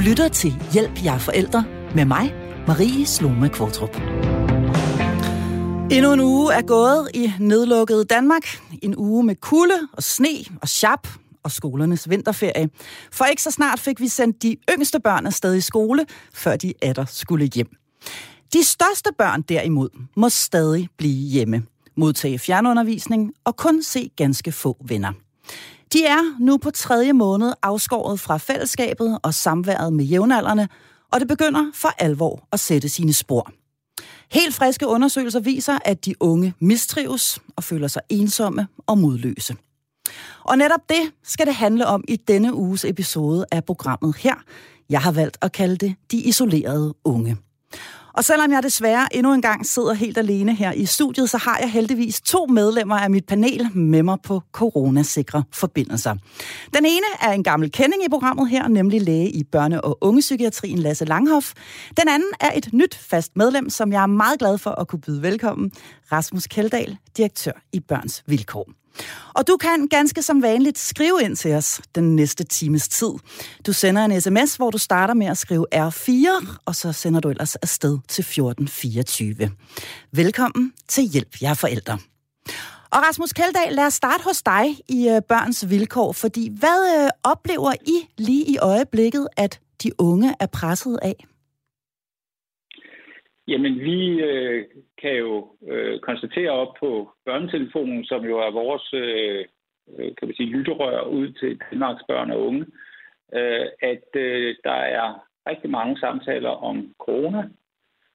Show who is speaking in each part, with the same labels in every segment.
Speaker 1: lytter til Hjælp jer forældre med mig, Marie Sloma Kvartrup. Endnu en uge er gået i nedlukket Danmark. En uge med kulde og sne og chap og skolernes vinterferie. For ikke så snart fik vi sendt de yngste børn afsted i skole, før de atter skulle hjem. De største børn derimod må stadig blive hjemme, modtage fjernundervisning og kun se ganske få venner. De er nu på tredje måned afskåret fra fællesskabet og samværet med jævnaldrende, og det begynder for alvor at sætte sine spor. Helt friske undersøgelser viser, at de unge mistrives og føler sig ensomme og modløse. Og netop det skal det handle om i denne uges episode af programmet her. Jeg har valgt at kalde det De Isolerede Unge. Og selvom jeg desværre endnu en gang sidder helt alene her i studiet, så har jeg heldigvis to medlemmer af mit panel med mig på coronasikre forbindelser. Den ene er en gammel kending i programmet her, nemlig læge i børne- og ungepsykiatrien Lasse Langhoff. Den anden er et nyt fast medlem, som jeg er meget glad for at kunne byde velkommen, Rasmus Keldahl, direktør i Børns Vilkår. Og du kan ganske som vanligt skrive ind til os den næste times tid. Du sender en sms, hvor du starter med at skrive R4, og så sender du ellers afsted til 1424. Velkommen til Hjælp jer forældre. Og Rasmus Keldag, lad os starte hos dig i øh, Børns Vilkår, fordi hvad øh, oplever I lige i øjeblikket, at de unge er presset af?
Speaker 2: Jamen, vi øh, kan jo øh, konstatere op på børnetelefonen, som jo er vores øh, øh kan vi sige, lytterør ud til Danmarks børn og unge, øh, at øh, der er rigtig mange samtaler om corona,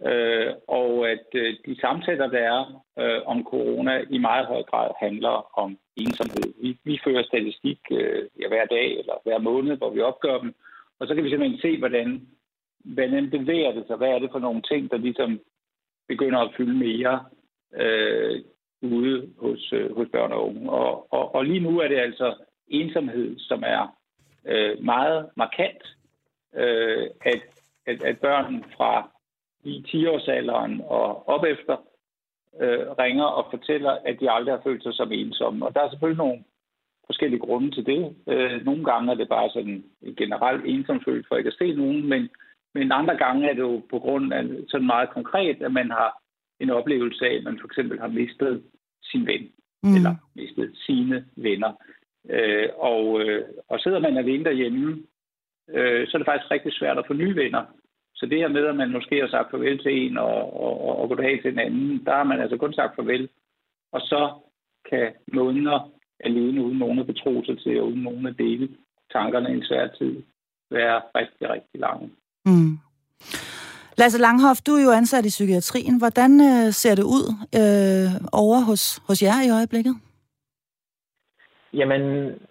Speaker 2: øh, og at øh, de samtaler, der er øh, om corona, i meget høj grad handler om ensomhed. Vi, vi fører statistik øh, ja, hver dag eller hver måned, hvor vi opgør dem, og så kan vi simpelthen se, hvordan hvordan bevæger det sig? Hvad er det for nogle ting, der ligesom begynder at fylde mere øh, ude hos, øh, hos børn og unge? Og, og, og lige nu er det altså ensomhed, som er øh, meget markant. Øh, at, at, at børn fra i 10-årsalderen og op efter øh, ringer og fortæller, at de aldrig har følt sig som ensomme. Og der er selvfølgelig nogle forskellige grunde til det. Øh, nogle gange er det bare sådan en generel ensomfølelse for ikke at se nogen, men men andre gange er det jo på grund af sådan meget konkret, at man har en oplevelse af, at man for eksempel har mistet sin ven, mm. eller mistet sine venner. Øh, og, øh, og sidder man alene derhjemme, øh, så er det faktisk rigtig svært at få nye venner. Så det her med, at man måske har sagt farvel til en og, og, og gå af til en anden, der har man altså kun sagt farvel. Og så kan måneder alene uden nogen at betro sig til, og uden nogen at dele tankerne i en svær tid, være rigtig, rigtig lange. Mm.
Speaker 1: Lasse Langhoff, du er jo ansat i psykiatrien. Hvordan øh, ser det ud øh, over hos, hos jer i øjeblikket?
Speaker 3: Jamen,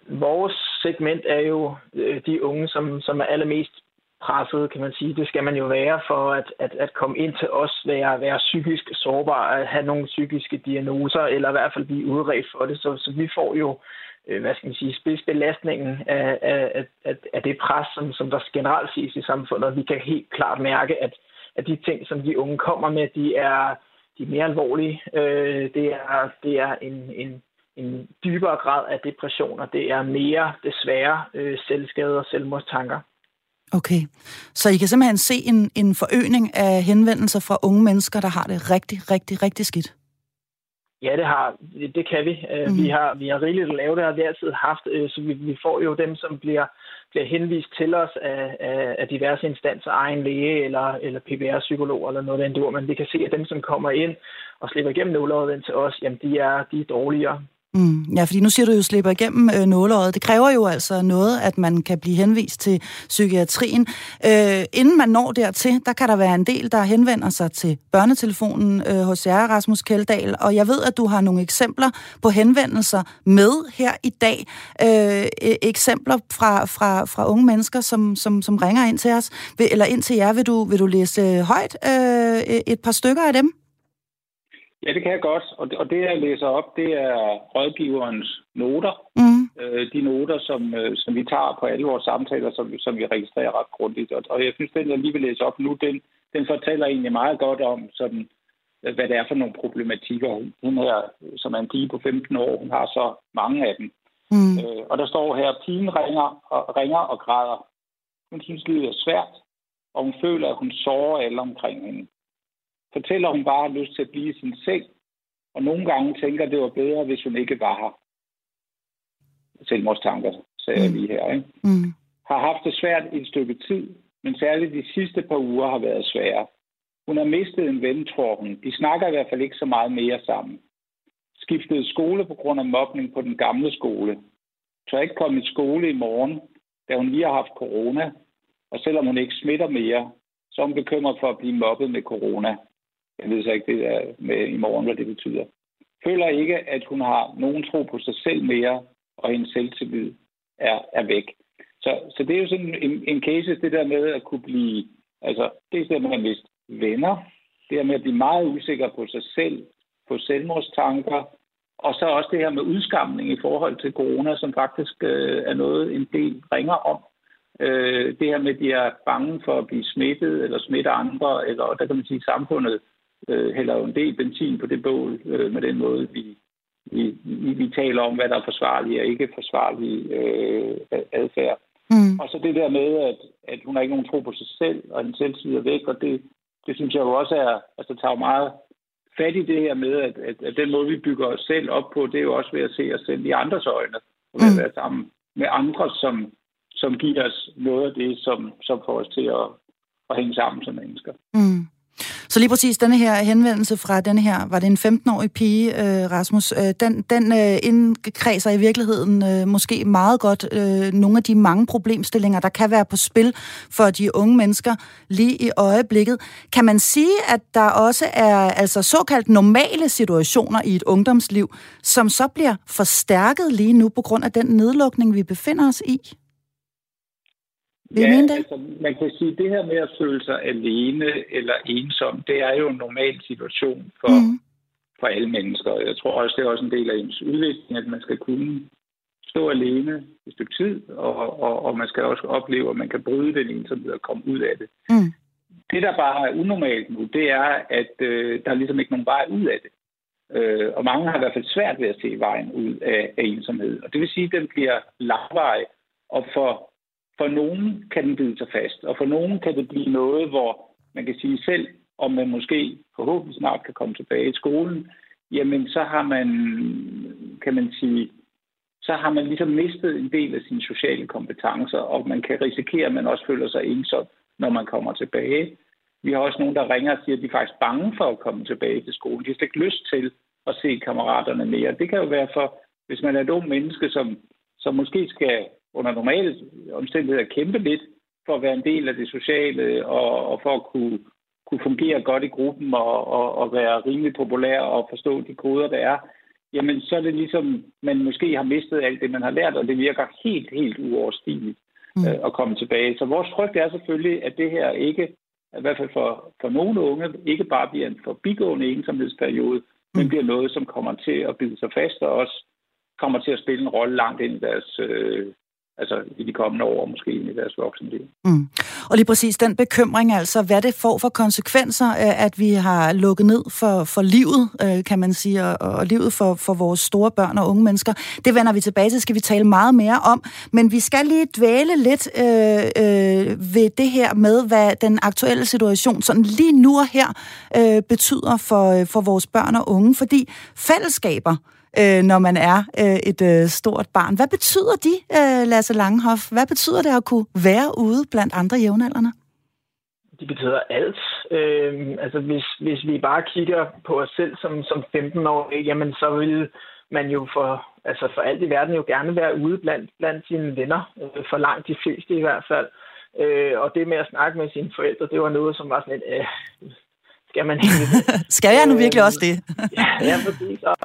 Speaker 3: vores segment er jo øh, de unge, som, som er allermest presset, kan man sige. Det skal man jo være for at, at, at komme ind til os, være, være psykisk sårbar, at have nogle psykiske diagnoser, eller i hvert fald blive udredt for det. Så, så vi får jo øh, hvad skal man sige, spidsbelastningen af, af, af, af det pres, som, som der generelt ses i samfundet. Vi kan helt klart mærke, at, at de ting, som de unge kommer med, de er, de er mere alvorlige. Øh, det er, det er en, en, en dybere grad af depression, og det er mere desværre øh, selvskade og selvmordstanker.
Speaker 1: Okay, så I kan simpelthen se en, en forøgning af henvendelser fra unge mennesker, der har det rigtig, rigtig, rigtig skidt?
Speaker 3: Ja, det har det kan vi. Mm. Vi har vi har rigeligt at lave det, og vi har altid haft, øh, så vi, vi får jo dem, som bliver, bliver henvist til os af, af, af diverse instanser, egen læge eller, eller PBR-psykolog eller noget af den dur, men vi kan se, at dem, som kommer ind og slipper igennem nålåret ind til os, jamen de er, de er dårligere.
Speaker 1: Mm, ja, fordi nu siger du jo slipper igennem øh, nåleåret. Det kræver jo altså noget, at man kan blive henvist til psykiatrien. Øh, inden man når dertil, der kan der være en del, der henvender sig til børnetelefonen øh, hos jer, Rasmus Keldal. og jeg ved, at du har nogle eksempler på henvendelser med her i dag. Øh, e- eksempler fra, fra, fra unge mennesker, som, som, som ringer ind til os, eller ind til jer. Vil du, vil du læse højt øh, e- et par stykker af dem?
Speaker 2: Ja, det kan jeg godt. Og det, og det jeg læser op, det er rådgiverens noter. Mm. Øh, de noter, som, øh, som vi tager på alle vores samtaler, som, som vi registrerer ret grundigt. Og, og jeg synes, den jeg lige vil læse op nu, den, den fortæller egentlig meget godt om, sådan, øh, hvad det er for nogle problematikker. Hun her, som er en pige på 15 år, hun har så mange af dem. Mm. Øh, og der står her, pigen ringer og, ringer og græder. Hun synes, livet er svært, og hun føler, at hun sårer alle omkring hende. Fortæller hun bare har lyst til at blive i sin seng, og nogle gange tænker, det var bedre, hvis hun ikke var her. Selvmordstanker, sagde mm. jeg lige her. Ikke? Mm. Har haft det svært et stykke tid, men særligt de sidste par uger har været svære. Hun har mistet en ven, tror hun. De snakker i hvert fald ikke så meget mere sammen. Skiftede skole på grund af mobning på den gamle skole. Tør ikke komme i skole i morgen, da hun lige har haft corona. Og selvom hun ikke smitter mere, så er hun bekymret for at blive mobbet med corona. Jeg ved så ikke det der med i morgen, hvad det betyder. Føler ikke, at hun har nogen tro på sig selv mere, og hendes selvtillid er, er væk. Så, så det er jo sådan en, en case, det der med at kunne blive, altså det er det med at miste venner, det her med at blive meget usikker på sig selv, på selvmordstanker, og så også det her med udskamning i forhold til corona, som faktisk øh, er noget, en del ringer om. Øh, det her med, at de er bange for at blive smittet eller smitte andre, eller der kan man sige, at samfundet øh, hælder jo en del benzin på det bål øh, med den måde, vi, vi, vi, vi taler om, hvad der er forsvarlig og ikke forsvarlig øh, adfærd. Mm. Og så det der med, at, at hun har ikke nogen tro på sig selv, og hendes selvtid er væk, og det, det synes jeg jo også er, altså tager meget fat i det her med, at, at, at den måde, vi bygger os selv op på, det er jo også ved at se os selv i andres øjne, og ved at mm. være sammen med andre, som, som giver os noget af det, som, som får os til at, at hænge sammen som mennesker. Mm.
Speaker 1: Så lige præcis denne her henvendelse fra denne her, var det en 15-årig pige, øh, Rasmus, øh, den, den øh, indkredser i virkeligheden øh, måske meget godt øh, nogle af de mange problemstillinger, der kan være på spil for de unge mennesker lige i øjeblikket. Kan man sige, at der også er altså såkaldt normale situationer i et ungdomsliv, som så bliver forstærket lige nu på grund af den nedlukning, vi befinder os i?
Speaker 2: Vil ja, det? altså, man kan sige, at det her med at føle sig alene eller ensom, det er jo en normal situation for, mm. for alle mennesker. Jeg tror også, det er også en del af ens udvikling, at man skal kunne stå alene et stykke tid, og, og, og man skal også opleve, at man kan bryde den ensomhed og komme ud af det. Mm. Det, der bare er unormalt nu, det er, at øh, der er ligesom ikke nogen vej ud af det. Øh, og mange har i hvert fald svært ved at se vejen ud af, af ensomhed. Og det vil sige, at den bliver langvarig, og for for nogen kan den bide sig fast, og for nogen kan det blive noget, hvor man kan sige selv, om man måske forhåbentlig snart kan komme tilbage i skolen, jamen så har man, kan man sige, så har man ligesom mistet en del af sine sociale kompetencer, og man kan risikere, at man også føler sig ensom, når man kommer tilbage. Vi har også nogen, der ringer og siger, at de er faktisk bange for at komme tilbage til skolen. De har slet ikke lyst til at se kammeraterne mere. Det kan jo være for, hvis man er et ung menneske, som, som måske skal under normale omstændigheder kæmpe lidt for at være en del af det sociale og, og for at kunne, kunne fungere godt i gruppen og, og, og være rimelig populær og forstå de koder, der er, jamen så er det ligesom, man måske har mistet alt det, man har lært, og det virker helt, helt uoverstigeligt mm. øh, at komme tilbage. Så vores frygt er selvfølgelig, at det her ikke, i hvert fald for, for nogle unge, ikke bare bliver en forbigående ensomhedsperiode, mm. men bliver noget, som kommer til at bide sig fast og også kommer til at spille en rolle langt ind i deres øh, altså i de kommende år, måske i deres voksenliv. Mm.
Speaker 1: Og lige præcis den bekymring, altså hvad det får for konsekvenser, øh, at vi har lukket ned for, for livet, øh, kan man sige, og, og livet for, for vores store børn og unge mennesker, det vender vi tilbage til, skal vi tale meget mere om, men vi skal lige dvæle lidt øh, øh, ved det her med, hvad den aktuelle situation sådan lige nu og her øh, betyder for, øh, for vores børn og unge, fordi fællesskaber, øh, når man er øh, et øh, stort barn. Hvad betyder de, øh, Lasse Langhoff? Hvad betyder det at kunne være ude blandt andre jævnaldrende?
Speaker 3: De betyder alt. Øh, altså hvis, hvis vi bare kigger på os selv som, som 15 år, jamen så vil man jo for, altså for alt i verden jo gerne være ude blandt, blandt sine venner, øh, for langt de fleste i hvert fald. Øh, og det med at snakke med sine forældre, det var noget, som var sådan et, øh, skal man ikke...
Speaker 1: skal jeg nu virkelig også det?
Speaker 3: ja, ja, præcis. Og,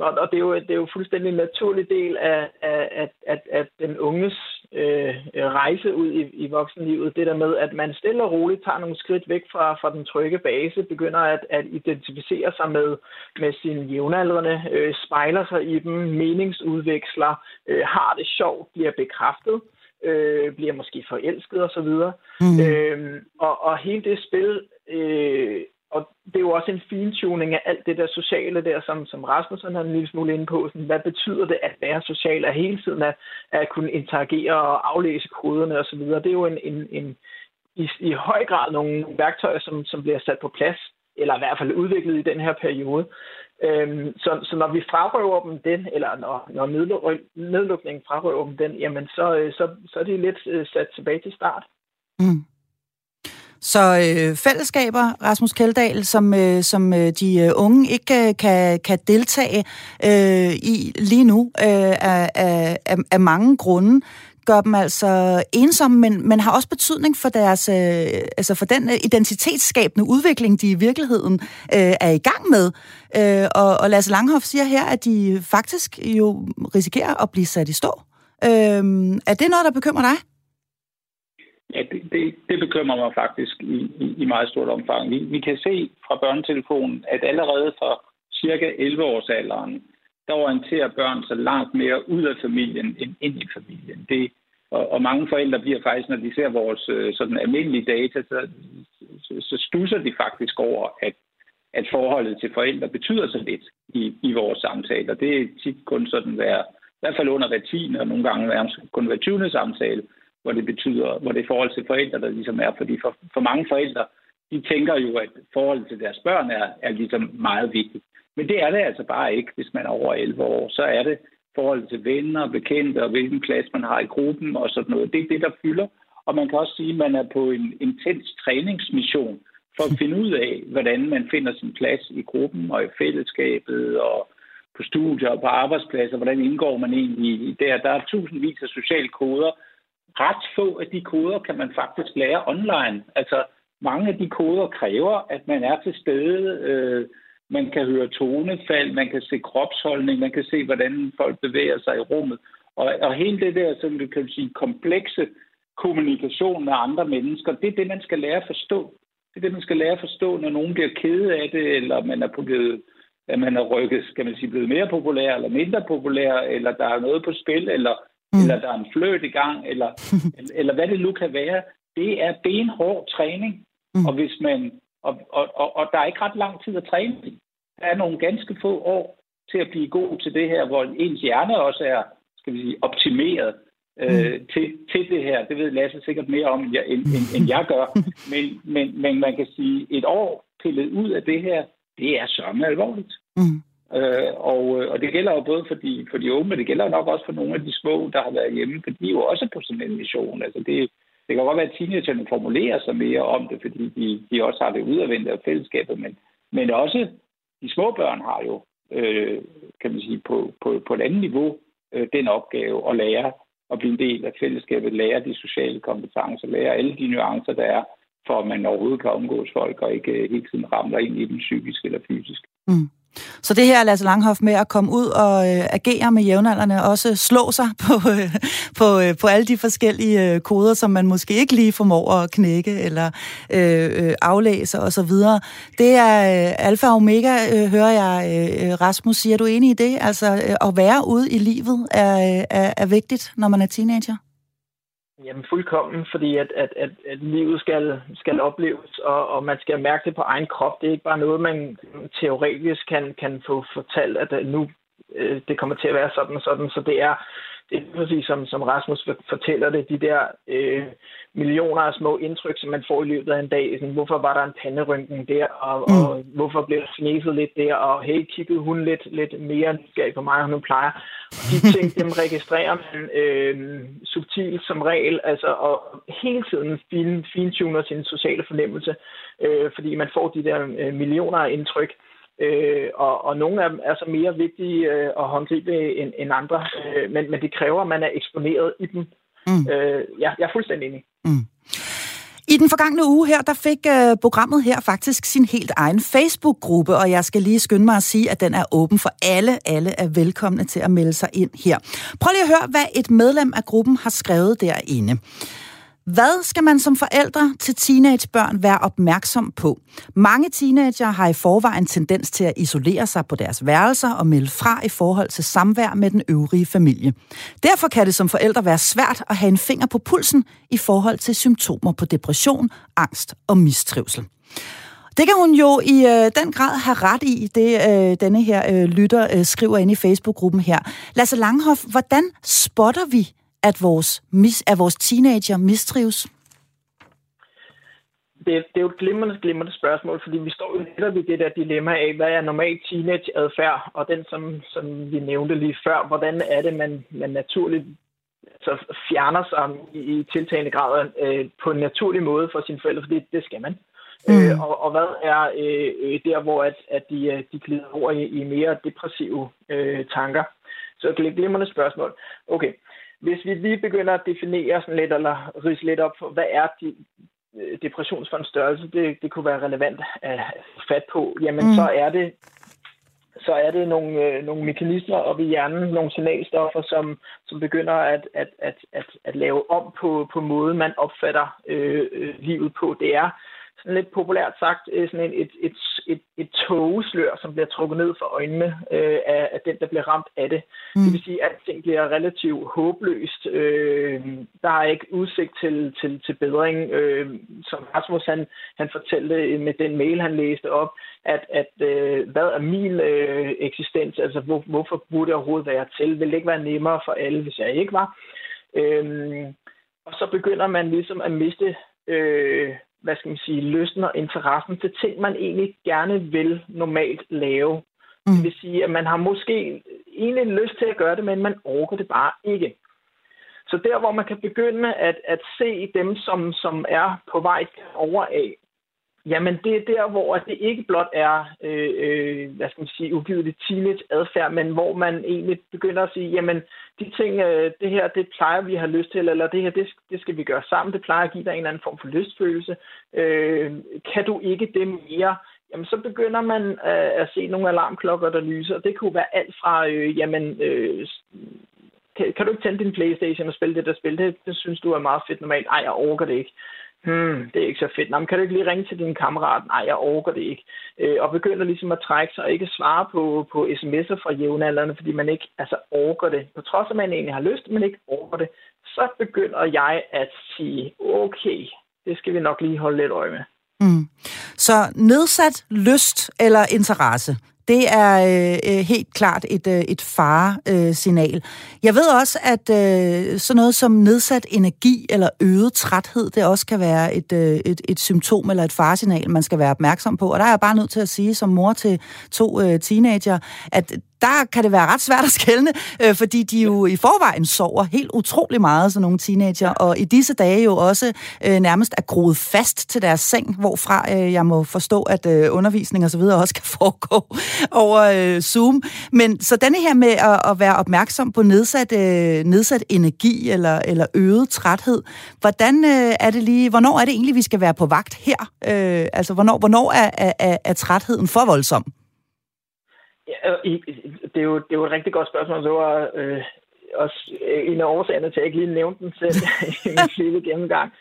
Speaker 3: og, og det, er jo, det er jo fuldstændig en naturlig del af, af, af, af, af den unges øh, rejse ud i, i voksenlivet. Det der med, at man stille og roligt tager nogle skridt væk fra, fra den trygge base, begynder at, at identificere sig med, med sine jævnaldrende, øh, spejler sig i dem, meningsudveksler, øh, har det sjovt, bliver bekræftet, øh, bliver måske forelsket osv. Mm. Øh, og, og hele det spil... Øh, og det er jo også en fintuning af alt det der sociale der, som, som Rasmus har en lille smule inde på. Sådan, hvad betyder det at være social, at hele tiden at, at kunne interagere og aflæse koderne osv.? Det er jo en, en, en, i, i høj grad nogle værktøjer, som, som bliver sat på plads, eller i hvert fald udviklet i den her periode. Øhm, så, så når vi frarøver dem den, eller når, når nedlukningen frarøver dem den, jamen så, øh, så, så er de lidt øh, sat tilbage til start. Mm.
Speaker 1: Så øh, fællesskaber, Rasmus Keldahl, som, øh, som øh, de øh, unge ikke øh, kan, kan deltage øh, i lige nu øh, af, af, af mange grunde, gør dem altså ensomme, men, men har også betydning for deres, øh, altså for den øh, identitetsskabende udvikling, de i virkeligheden øh, er i gang med. Øh, og, og Lasse Langhoff siger her, at de faktisk jo risikerer at blive sat i stå. Øh, er det noget, der bekymrer dig?
Speaker 2: Ja, det, det, det bekymrer mig faktisk i, i, i meget stort omfang. Vi, vi kan se fra børnetelefonen, at allerede fra cirka 11-årsalderen, der orienterer børn sig langt mere ud af familien end ind i familien. Det, og, og mange forældre bliver faktisk, når de ser vores øh, sådan almindelige data, så, så, så stusser de faktisk over, at, at forholdet til forældre betyder så lidt i, i vores samtaler. Det er tit kun sådan hver, i hvert fald under hver tiende, og nogle gange nærmest kun hver 20. samtale, hvor det betyder, hvor det er forhold til forældre, der ligesom er. Fordi for, for mange forældre, de tænker jo, at forholdet til deres børn er, er ligesom meget vigtigt. Men det er det altså bare ikke, hvis man er over 11 år. Så er det forholdet til venner og bekendte, og hvilken plads man har i gruppen og sådan noget. Det er det, der fylder. Og man kan også sige, at man er på en intens træningsmission for at finde ud af, hvordan man finder sin plads i gruppen og i fællesskabet og på studier og på arbejdspladser. Hvordan indgår man egentlig i der? Der er tusindvis af sociale koder, ret få af de koder kan man faktisk lære online. Altså, mange af de koder kræver, at man er til stede. Øh, man kan høre tonefald, man kan se kropsholdning, man kan se, hvordan folk bevæger sig i rummet. Og, og hele det der, som du kan sige, komplekse kommunikation med andre mennesker, det er det, man skal lære at forstå. Det er det, man skal lære at forstå, når nogen bliver ked af det, eller man er på blevet, at man er rykket, skal man sige, blevet mere populær, eller mindre populær, eller der er noget på spil, eller mm. eller der er en fløjt i gang, eller, eller hvad det nu kan være. Det er benhård træning. Mm. Og, hvis man, og, og, og, og der er ikke ret lang tid at træne i. Der er nogle ganske få år til at blive god til det her, hvor ens hjerne også er skal vi sige, optimeret øh, mm. til, til det her. Det ved Lasse sikkert mere om, end, end, end, end jeg gør. Men, men, men man kan sige, et år pillet ud af det her, det er sørme alvorligt. Mm. Øh, og, øh, og det gælder jo både for de, for de unge, men det gælder nok også for nogle af de små, der har været hjemme, for de er jo også på sådan en mission. Altså det, det kan godt være, at teenagerne formulerer sig mere om det, fordi de, de også har det udadvendte af fællesskabet, men, men også de små børn har jo, øh, kan man sige, på, på, på et andet niveau øh, den opgave at lære at blive en del af fællesskabet, lære de sociale kompetencer, lære alle de nuancer, der er, for at man overhovedet kan omgås folk og ikke øh, hele tiden ramler ind i den psykisk eller fysisk. Mm.
Speaker 1: Så det her Lasse Langhoff med at komme ud og øh, agere med jævnaldrende, også slå sig på, øh, på, øh, på alle de forskellige øh, koder, som man måske ikke lige formår at knække eller øh, øh, aflæse osv. Det er øh, alfa og omega, øh, hører jeg øh, øh, Rasmus siger. Er du enig i det? Altså øh, at være ude i livet er, øh, er, er vigtigt, når man er teenager?
Speaker 3: Jamen fuldkommen, fordi at, at, at, at livet skal, skal opleves, og, og man skal mærke det på egen krop. Det er ikke bare noget, man teoretisk kan, kan få fortalt, at nu øh, det kommer til at være sådan og sådan. Så det er, det er præcis som, som Rasmus fortæller det, de der øh, millioner af små indtryk, som man får i løbet af en dag. Sådan, hvorfor var der en panderynken der, og, mm. og hvorfor blev der sneset lidt der, og hey, kiggede hun lidt, lidt mere nysgerrig på mig, end hun plejer. Og de ting, dem registrerer man øh, subtilt som regel, altså, og hele tiden fin, fintuner sin sociale fornemmelse, øh, fordi man får de der øh, millioner af indtryk. Øh, og, og nogle af dem er så mere vigtige øh, at håndgribe end, end andre, øh, men, men det kræver, at man er eksponeret i dem. Mm. Øh, ja, jeg er fuldstændig enig. Mm.
Speaker 1: I den forgangne uge her, der fik uh, programmet her faktisk sin helt egen Facebook-gruppe, og jeg skal lige skynde mig at sige, at den er åben for alle. Alle er velkomne til at melde sig ind her. Prøv lige at høre, hvad et medlem af gruppen har skrevet derinde. Hvad skal man som forældre til teenagebørn være opmærksom på? Mange teenager har i forvejen tendens til at isolere sig på deres værelser og melde fra i forhold til samvær med den øvrige familie. Derfor kan det som forældre være svært at have en finger på pulsen i forhold til symptomer på depression, angst og mistrivsel. Det kan hun jo i øh, den grad have ret i, det øh, denne her øh, lytter øh, skriver ind i Facebook-gruppen her. Lasse Langhoff, hvordan spotter vi, at vores, mis, at vores teenager mistrives?
Speaker 3: Det, det er jo et glimrende, glimrende spørgsmål, fordi vi står jo netop i det der dilemma af, hvad er normal teenage-adfærd, og den, som, som vi nævnte lige før, hvordan er det, man, man naturligt så fjerner sig i, i tiltagende grad øh, på en naturlig måde for sine forældre, fordi det skal man. Mm. Øh, og, og hvad er øh, øh, der, hvor at, at de, øh, de glider over i, i mere depressive øh, tanker? Så glimrende spørgsmål. Okay, hvis vi lige begynder at definere sådan lidt, eller rise lidt op for, hvad er de, øh, depressionsfondens størrelse, det, det kunne være relevant at fat på, jamen mm. så er det så er det nogle, øh, nogle mekanismer op i hjernen, nogle signalstoffer, som, som begynder at, at, at, at, at lave om på, på måden, man opfatter øh, øh, livet på. Det er sådan lidt populært sagt øh, sådan en, et, et, et, et togeslør, som bliver trukket ned for øjnene øh, af, af den, der bliver ramt af det. Mm. Det vil sige, at alting bliver relativt håbløst. Øh, der er ikke udsigt til, til, til bedring. Øh, som Rasmus han, han fortalte med den mail, han læste op, at, at øh, hvad er min øh, eksistens? Altså, hvor, hvorfor burde jeg overhovedet være til? Vil det ikke være nemmere for alle, hvis jeg ikke var? Øh, og så begynder man ligesom at miste øh, hvad skal man sige, lysten og interessen til ting, man egentlig gerne vil normalt lave. Mm. Det vil sige, at man har måske egentlig lyst til at gøre det, men man orker det bare ikke. Så der, hvor man kan begynde at, at se dem, som, som er på vej over af, Jamen, det er der, hvor det ikke blot er, øh, øh, hvad skal man sige, ugivet teenage adfærd, men hvor man egentlig begynder at sige, jamen, de ting, øh, det her, det plejer vi at have lyst til, eller det her, det, det skal vi gøre sammen, det plejer at give dig en eller anden form for lystfølelse. Øh, kan du ikke det mere? Jamen, så begynder man øh, at se nogle alarmklokker, der lyser, og det kunne være alt fra, øh, jamen, øh, kan, kan du ikke tænde din Playstation og spille det der spil? Det, det synes du er meget fedt normalt. Ej, jeg orker det ikke hmm, det er ikke så fedt. Nå, kan du ikke lige ringe til din kammerat? Nej, jeg orker det ikke. Øh, og begynder ligesom at trække sig og ikke svare på, på sms'er fra jævnaldrende, fordi man ikke altså, orker det. På trods af, at man egentlig har lyst, men ikke orker det. Så begynder jeg at sige, okay, det skal vi nok lige holde lidt øje med.
Speaker 1: Mm. Så nedsat lyst eller interesse, det er øh, øh, helt klart et, øh, et faresignal. Øh, jeg ved også, at øh, sådan noget som nedsat energi eller øget træthed, det også kan være et, øh, et, et symptom eller et faresignal, man skal være opmærksom på. Og der er jeg bare nødt til at sige som mor til to øh, teenager, at der kan det være ret svært at skælne, øh, fordi de jo i forvejen sover helt utrolig meget, sådan nogle teenager, og i disse dage jo også øh, nærmest er groet fast til deres seng, hvorfra øh, jeg må forstå, at øh, undervisning og så videre også kan foregå over øh, Zoom. Men så denne her med at, at være opmærksom på nedsat, øh, nedsat energi eller, eller øget træthed, hvordan øh, er det lige, hvornår er det egentlig, vi skal være på vagt her? Øh, altså, hvornår, hvornår er, er, er, er trætheden for voldsom?
Speaker 3: Ja, det, er jo, det er jo et rigtig godt spørgsmål. Det var øh, også en af årsagerne til, at jeg ikke lige nævnte den selv i min lille gennemgang.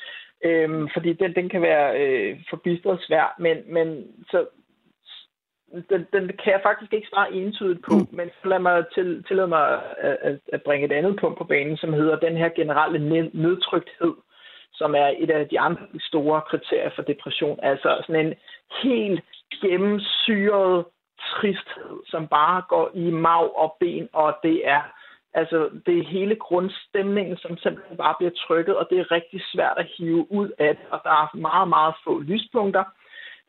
Speaker 3: Øhm, fordi den, den kan være øh, forbistret svær, men, men så, den, den kan jeg faktisk ikke svare entydigt på, mm. men lad mig til, tillade mig at, at, at bringe et andet punkt på banen, som hedder den her generelle nedtrykthed, som er et af de andre store kriterier for depression. Altså sådan en helt gennemsyret tristhed, som bare går i mag og ben, og det er altså det er hele grundstemningen, som simpelthen bare bliver trykket, og det er rigtig svært at hive ud af det, og der er meget, meget få lyspunkter.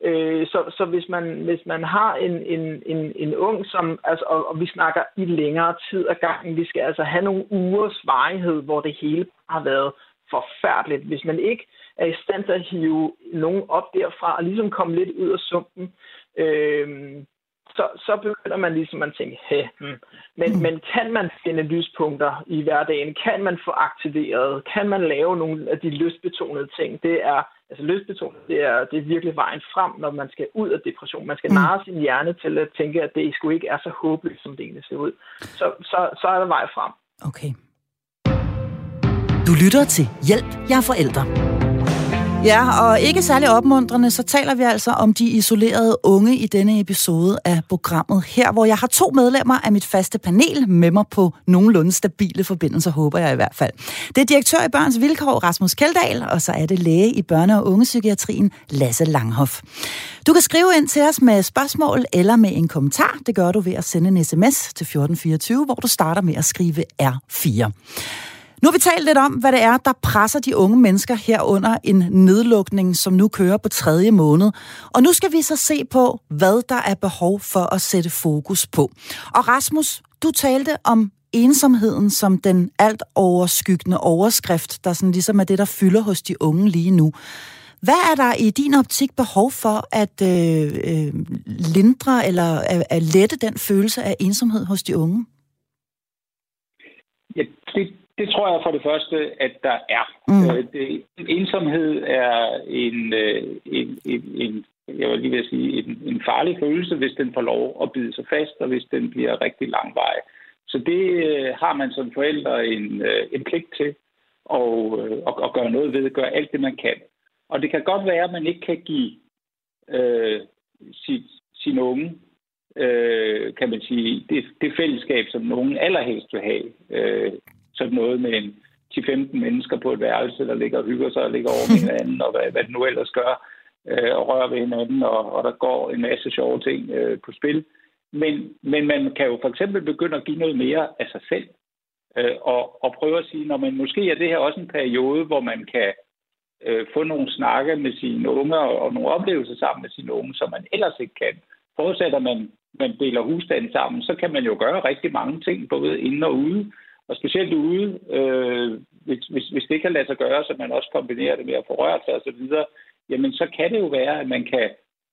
Speaker 3: Øh, så, så hvis man hvis man har en, en, en, en ung, som, altså, og, og vi snakker i længere tid ad gangen, vi skal altså have nogle ugers varighed, hvor det hele har været forfærdeligt. Hvis man ikke er i stand til at hive nogen op derfra og ligesom komme lidt ud af sumpen, øh, så, så begynder man ligesom at tænke, hey, hmm. men, mm. men kan man finde lyspunkter i hverdagen? Kan man få aktiveret? Kan man lave nogle af de lystbetonede ting? Det er, altså lystbetonet, det er, det er virkelig vejen frem, når man skal ud af depression. Man skal mm. narre sin hjerne til at tænke, at det sgu ikke er så håbløst, som det egentlig ser ud. Så, så, så er der vej frem.
Speaker 1: Okay. Du lytter til Hjælp, jeg er forældre. Ja, og ikke særlig opmuntrende, så taler vi altså om de isolerede unge i denne episode af programmet her, hvor jeg har to medlemmer af mit faste panel med mig på nogenlunde stabile forbindelser, håber jeg i hvert fald. Det er direktør i Børns Vilkår, Rasmus Keldahl, og så er det læge i børne- og ungepsykiatrien, Lasse Langhoff. Du kan skrive ind til os med spørgsmål eller med en kommentar. Det gør du ved at sende en sms til 1424, hvor du starter med at skrive R4. Nu har vi talt lidt om, hvad det er, der presser de unge mennesker herunder en nedlukning, som nu kører på tredje måned. Og nu skal vi så se på, hvad der er behov for at sætte fokus på. Og Rasmus, du talte om ensomheden som den alt overskyggende overskrift, der sådan ligesom er det, der fylder hos de unge lige nu. Hvad er der i din optik behov for at øh, øh, lindre eller at, at lette den følelse af ensomhed hos de unge?
Speaker 2: Ja, det, det tror jeg for det første, at der er. Mm. Øh, det, ensomhed er en, øh, en, en, en, jeg vil lige vil sige, en, en farlig følelse, hvis den får lov at bide sig fast, og hvis den bliver rigtig langvej. Så det øh, har man som forældre en, en pligt til at, at, at gøre noget ved, gøre alt det, man kan. Og det kan godt være, at man ikke kan give øh, sit, sin unge, øh, kan man sige, det, det fællesskab, som nogen allerhelst vil have. Øh, sådan noget med en 10-15 mennesker på et værelse, der ligger og hygger sig og ligger over med hinanden, og hvad, hvad det nu ellers gør, øh, og rører ved hinanden, og, og der går en masse sjove ting øh, på spil. Men, men man kan jo for eksempel begynde at give noget mere af sig selv, øh, og, og prøve at sige, når man måske er det her også en periode, hvor man kan øh, få nogle snakke med sine unger og nogle oplevelser sammen med sine unge, som man ellers ikke kan. Forudsætter man, man deler husstanden sammen, så kan man jo gøre rigtig mange ting, både inde og ude. Og specielt ude, øh, hvis, hvis, hvis det kan lade sig gøre, så man også kombinerer det med at få rørt sig osv., jamen så kan det jo være, at man kan,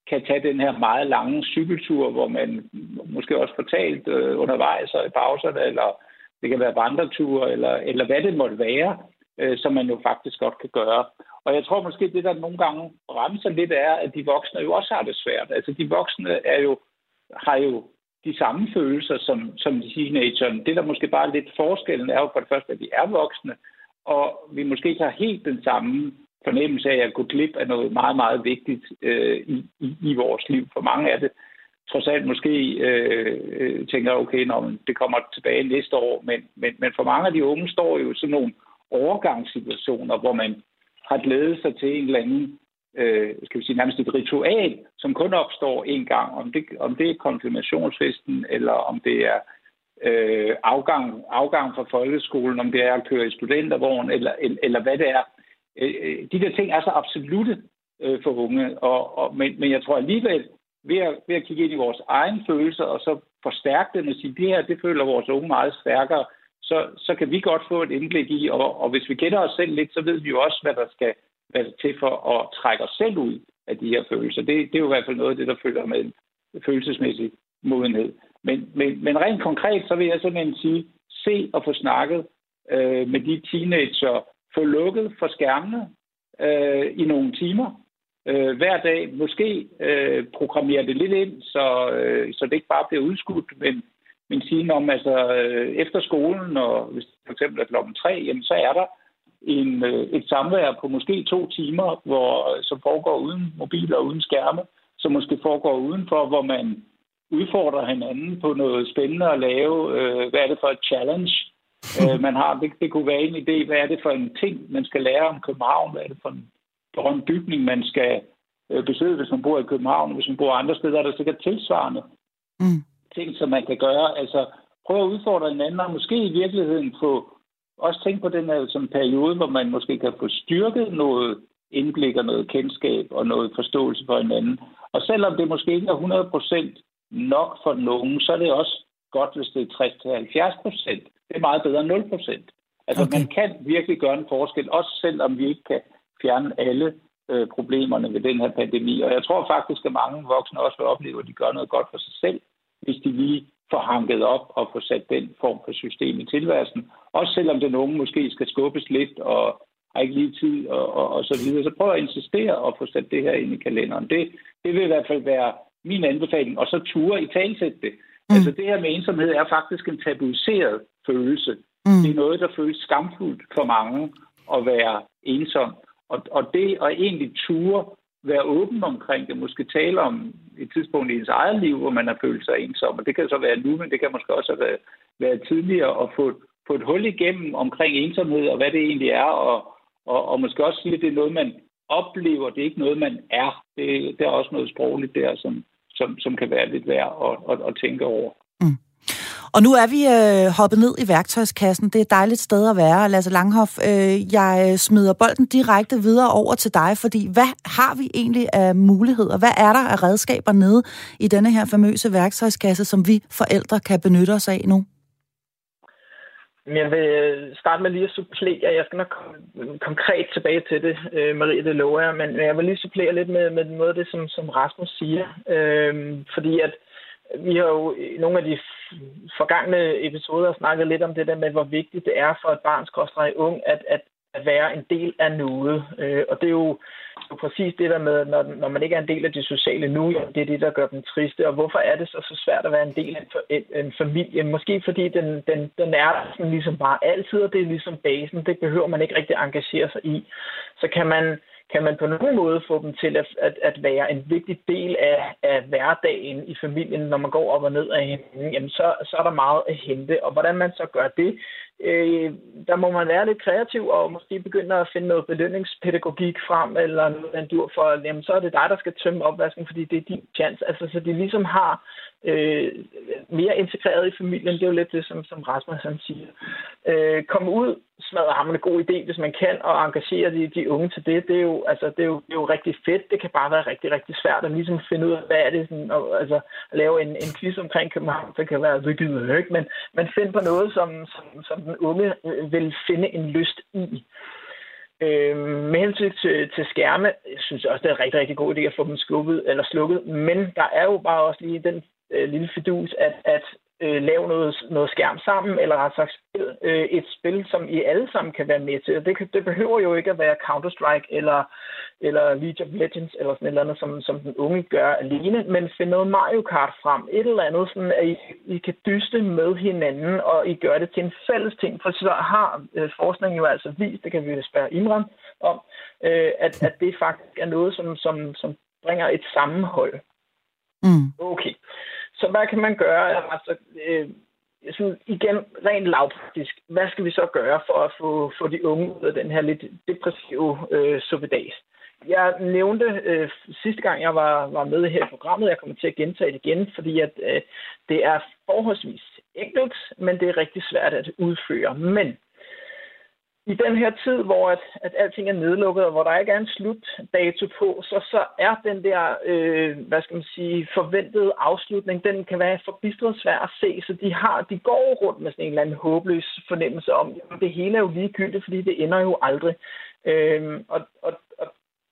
Speaker 2: kan tage den her meget lange cykeltur, hvor man måske også får talt øh, undervejs og i pauserne, eller det kan være vandreture, eller, eller hvad det måtte være, øh, som man jo faktisk godt kan gøre. Og jeg tror måske, det der nogle gange bremser lidt er, at de voksne jo også har det svært. Altså de voksne er jo, har jo de samme følelser som, som teenageren. Det, der måske bare er lidt forskellen, er jo for det første, at vi er voksne, og vi måske ikke har helt den samme fornemmelse af at gå glip af noget meget, meget vigtigt øh, i, i, i vores liv. For mange er det trods alt måske øh, øh tænker, okay, når det kommer tilbage næste år, men, men, men for mange af de unge står jo sådan nogle overgangssituationer, hvor man har glædet sig til en eller anden øh, skal vi sige, nærmest et ritual, som kun opstår en gang. Om det, om det er konfirmationsfesten, eller om det er øh, afgang, afgang fra folkeskolen, om det er at køre i studentervogn, eller, eller, eller hvad det er. Øh, øh, de der ting er så absolute øh, for unge, og, og, men, men jeg tror alligevel, ved at, ved at kigge ind i vores egen følelser, og så forstærke dem og sige, det her, det føler vores unge meget stærkere, så, så kan vi godt få et indblik i, og, og hvis vi kender os selv lidt, så ved vi jo også, hvad der skal hvad der til for at trække os selv ud af de her følelser. Det, det er jo i hvert fald noget af det, der følger med en følelsesmæssig modenhed. Men, men, men rent konkret, så vil jeg simpelthen sige, se og få snakket øh, med de teenager, få lukket for skærmene øh, i nogle timer øh, hver dag. Måske øh, programmere det lidt ind, så, øh, så det ikke bare bliver udskudt, men, men sige om, altså øh, efter skolen, og hvis det for eksempel er klokken tre, jamen, så er der en, øh, et samvær på måske to timer, hvor, som foregår uden mobiler og uden skærme, som måske foregår udenfor, hvor man udfordrer hinanden på noget spændende at lave. Øh, hvad er det for et challenge, øh, man har? Det, det kunne være en idé. Hvad er det for en ting, man skal lære om København? Hvad er det for en, en bygning, man skal øh, besøge, hvis man bor i København? Hvis man bor andre steder, er der sikkert tilsvarende mm. ting, som man kan gøre. Altså, prøve at udfordre hinanden, og måske i virkeligheden få også tænke på den her som periode, hvor man måske kan få styrket noget indblik og noget kendskab og noget forståelse for hinanden. Og selvom det måske ikke er 100% nok for nogen, så er det også godt, hvis det er 60-70%. Det er meget bedre end 0%. Altså okay. man kan virkelig gøre en forskel, også selvom vi ikke kan fjerne alle øh, problemerne ved den her pandemi. Og jeg tror faktisk, at mange voksne også vil opleve, at de gør noget godt for sig selv, hvis de lige få hanket op og få sat den form for system i tilværelsen. Også selvom den unge måske skal skubbes lidt og har ikke lige tid og, og, og så videre. Så prøv at insistere og få sat det her ind i kalenderen. Det, det vil i hvert fald være min anbefaling. Og så ture i talsætte det. Mm. Altså det her med ensomhed er faktisk en tabuiseret følelse. Mm. Det er noget, der føles skamfuldt for mange at være ensom. Og, og det at egentlig ture være åben omkring det, måske tale om et tidspunkt i ens eget liv, hvor man har følt sig ensom, og det kan så være nu, men det kan måske også have været tidligere at få, få et hul igennem omkring ensomhed, og hvad det egentlig er, og, og, og måske også sige, at det er noget, man oplever, det er ikke noget, man er. Det, det er også noget sprogligt der, som, som, som kan være lidt værd at, at, at tænke over.
Speaker 1: Og nu er vi øh, hoppet ned i værktøjskassen. Det er et dejligt sted at være. Lasse Langhoff, øh, jeg øh, smider bolden direkte videre over til dig, fordi hvad har vi egentlig af muligheder? Hvad er der af redskaber nede i denne her famøse værktøjskasse, som vi forældre kan benytte os af nu?
Speaker 3: Jeg vil øh, starte med lige at supplere. Jeg skal nok komme konkret tilbage til det, øh, Marie, det lover jeg. Men jeg vil lige supplere lidt med, med noget af det, som, som Rasmus siger. Øh, fordi at vi har jo i nogle af de forgangne episoder snakket lidt om det der med, hvor vigtigt det er for et barns kostrej ung, at, at, at være en del af noget. Øh, og det er jo, jo præcis det der med, når, når man ikke er en del af det sociale nu, jamen det er det, der gør dem triste. Og hvorfor er det så, så svært at være en del af en, en, en familie? Måske fordi den, den, den er sådan ligesom bare altid, og det er ligesom basen. Det behøver man ikke rigtig engagere sig i. Så kan man kan man på nogen måde få dem til at, at, at være en vigtig del af, af hverdagen i familien, når man går op og ned af hinanden, jamen så, så er der meget at hente. Og hvordan man så gør det, øh, der må man være lidt kreativ og måske begynde at finde noget belønningspædagogik frem, eller noget, man dur for, jamen så er det dig, der skal tømme opvasken, fordi det er din chance. Altså, så de ligesom har øh, mere integreret i familien. Det er jo lidt det, som, som Rasmus han siger. Øh, kom ud, smadre ham en god idé, hvis man kan, og engagere de, de unge til det. Det er, jo, altså, det, er jo, det er jo rigtig fedt. Det kan bare være rigtig, rigtig svært at ligesom finde ud af, hvad er det, sådan, og, altså, at lave en, en quiz omkring København. Det kan være, det gider ikke, men, men find på noget, som, som, som den unge øh, vil finde en lyst i. Øh, med hensyn til, til skærme, jeg synes også, det er en rigtig, rigtig god idé at få dem slukket, eller slukket, men der er jo bare også lige den øh, lille fidus, at, at øh, lave noget, noget skærm sammen, eller ret sagt øh, et spil, som I alle sammen kan være med til. Det, det behøver jo ikke at være Counter-Strike eller, eller League of Legends eller sådan et eller andet, som, som den unge gør alene, men find noget Mario Kart frem. Et eller andet, sådan at I, I kan dyste med hinanden, og I gør det til en fælles ting. For så har øh, forskningen jo altså vist, det kan vi spørge Imran om, øh, at, at det faktisk er noget, som, som, som bringer et sammenhold. Mm. Okay. Så hvad kan man gøre? Altså, øh, sådan igen, rent lavpraktisk, hvad skal vi så gøre for at få, få de unge ud af den her lidt depressive øh, suppedags? Jeg nævnte øh, sidste gang, jeg var, var med her i programmet, jeg kommer til at gentage det igen, fordi at, øh, det er forholdsvis enkelt, men det er rigtig svært at udføre. Men i den her tid, hvor at, at alting er nedlukket, og hvor der ikke er en slutdato på, så, så er den der, øh, hvad skal man sige, forventede afslutning, den kan være forbistret svær at se, så de, har, de går rundt med sådan en eller anden håbløs fornemmelse om, at det hele er jo ligegyldigt, fordi det ender jo aldrig. Øh, og, og, og,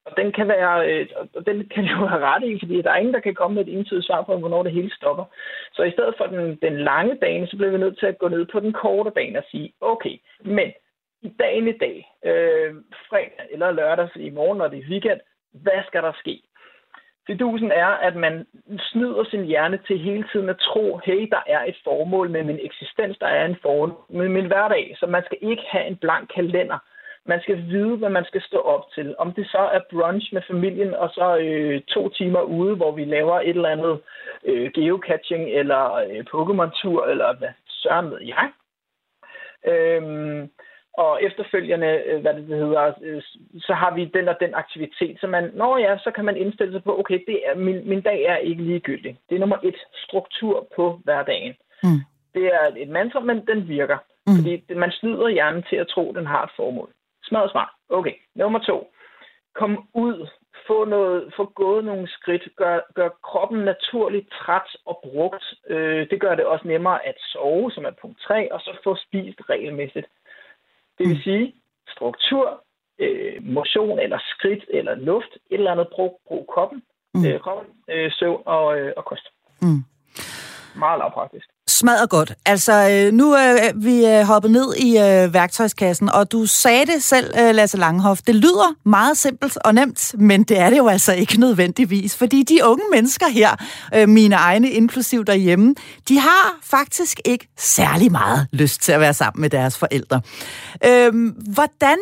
Speaker 3: og den kan være, øh, og den kan jo have ret i, fordi der er ingen, der kan komme med et entydigt svar på, hvornår det hele stopper. Så i stedet for den, den lange bane, så bliver vi nødt til at gå ned på den korte bane og sige, okay, men i dagen i dag, øh, fredag eller lørdag i morgen, når det er weekend, hvad skal der ske? Fidusen er, at man snyder sin hjerne til hele tiden at tro, hey, der er et formål med min eksistens, der er en formål med min hverdag, så man skal ikke have en blank kalender. Man skal vide, hvad man skal stå op til. Om det så er brunch med familien, og så øh, to timer ude, hvor vi laver et eller andet øh, geocaching, eller øh, Pokémon-tur, eller hvad søren ved jeg. Øhm, og efterfølgende, øh, hvad det hedder, øh, så har vi den og den aktivitet, så man, når ja, så kan man indstille sig på, okay, det er, min, min dag er ikke ligegyldig. Det er nummer et, struktur på hverdagen. Mm. Det er et mantra, men den virker. Mm. Fordi man snyder hjernen til at tro, at den har et formål. Smadret smart. Okay. Nummer to. Kom ud. Få, noget, få gået nogle skridt. Gør, gør kroppen naturligt træt og brugt. Øh, det gør det også nemmere at sove, som er punkt 3, og så få spist regelmæssigt. Det vil mm. sige struktur, øh, motion eller skridt eller luft, et eller andet brug, brug kroppen, mm. øh, kroppen øh, søvn og, øh, og kost. Mm. Meget lavpraktisk.
Speaker 1: Smadret godt. Altså, øh, nu er vi øh, hoppet ned i øh, værktøjskassen, og du sagde det selv, Lasse Langhoff. Det lyder meget simpelt og nemt, men det er det jo altså ikke nødvendigvis, fordi de unge mennesker her, mine egne inklusiv derhjemme, de har faktisk ikke særlig meget lyst til at være sammen med deres forældre. Øhm, hvordan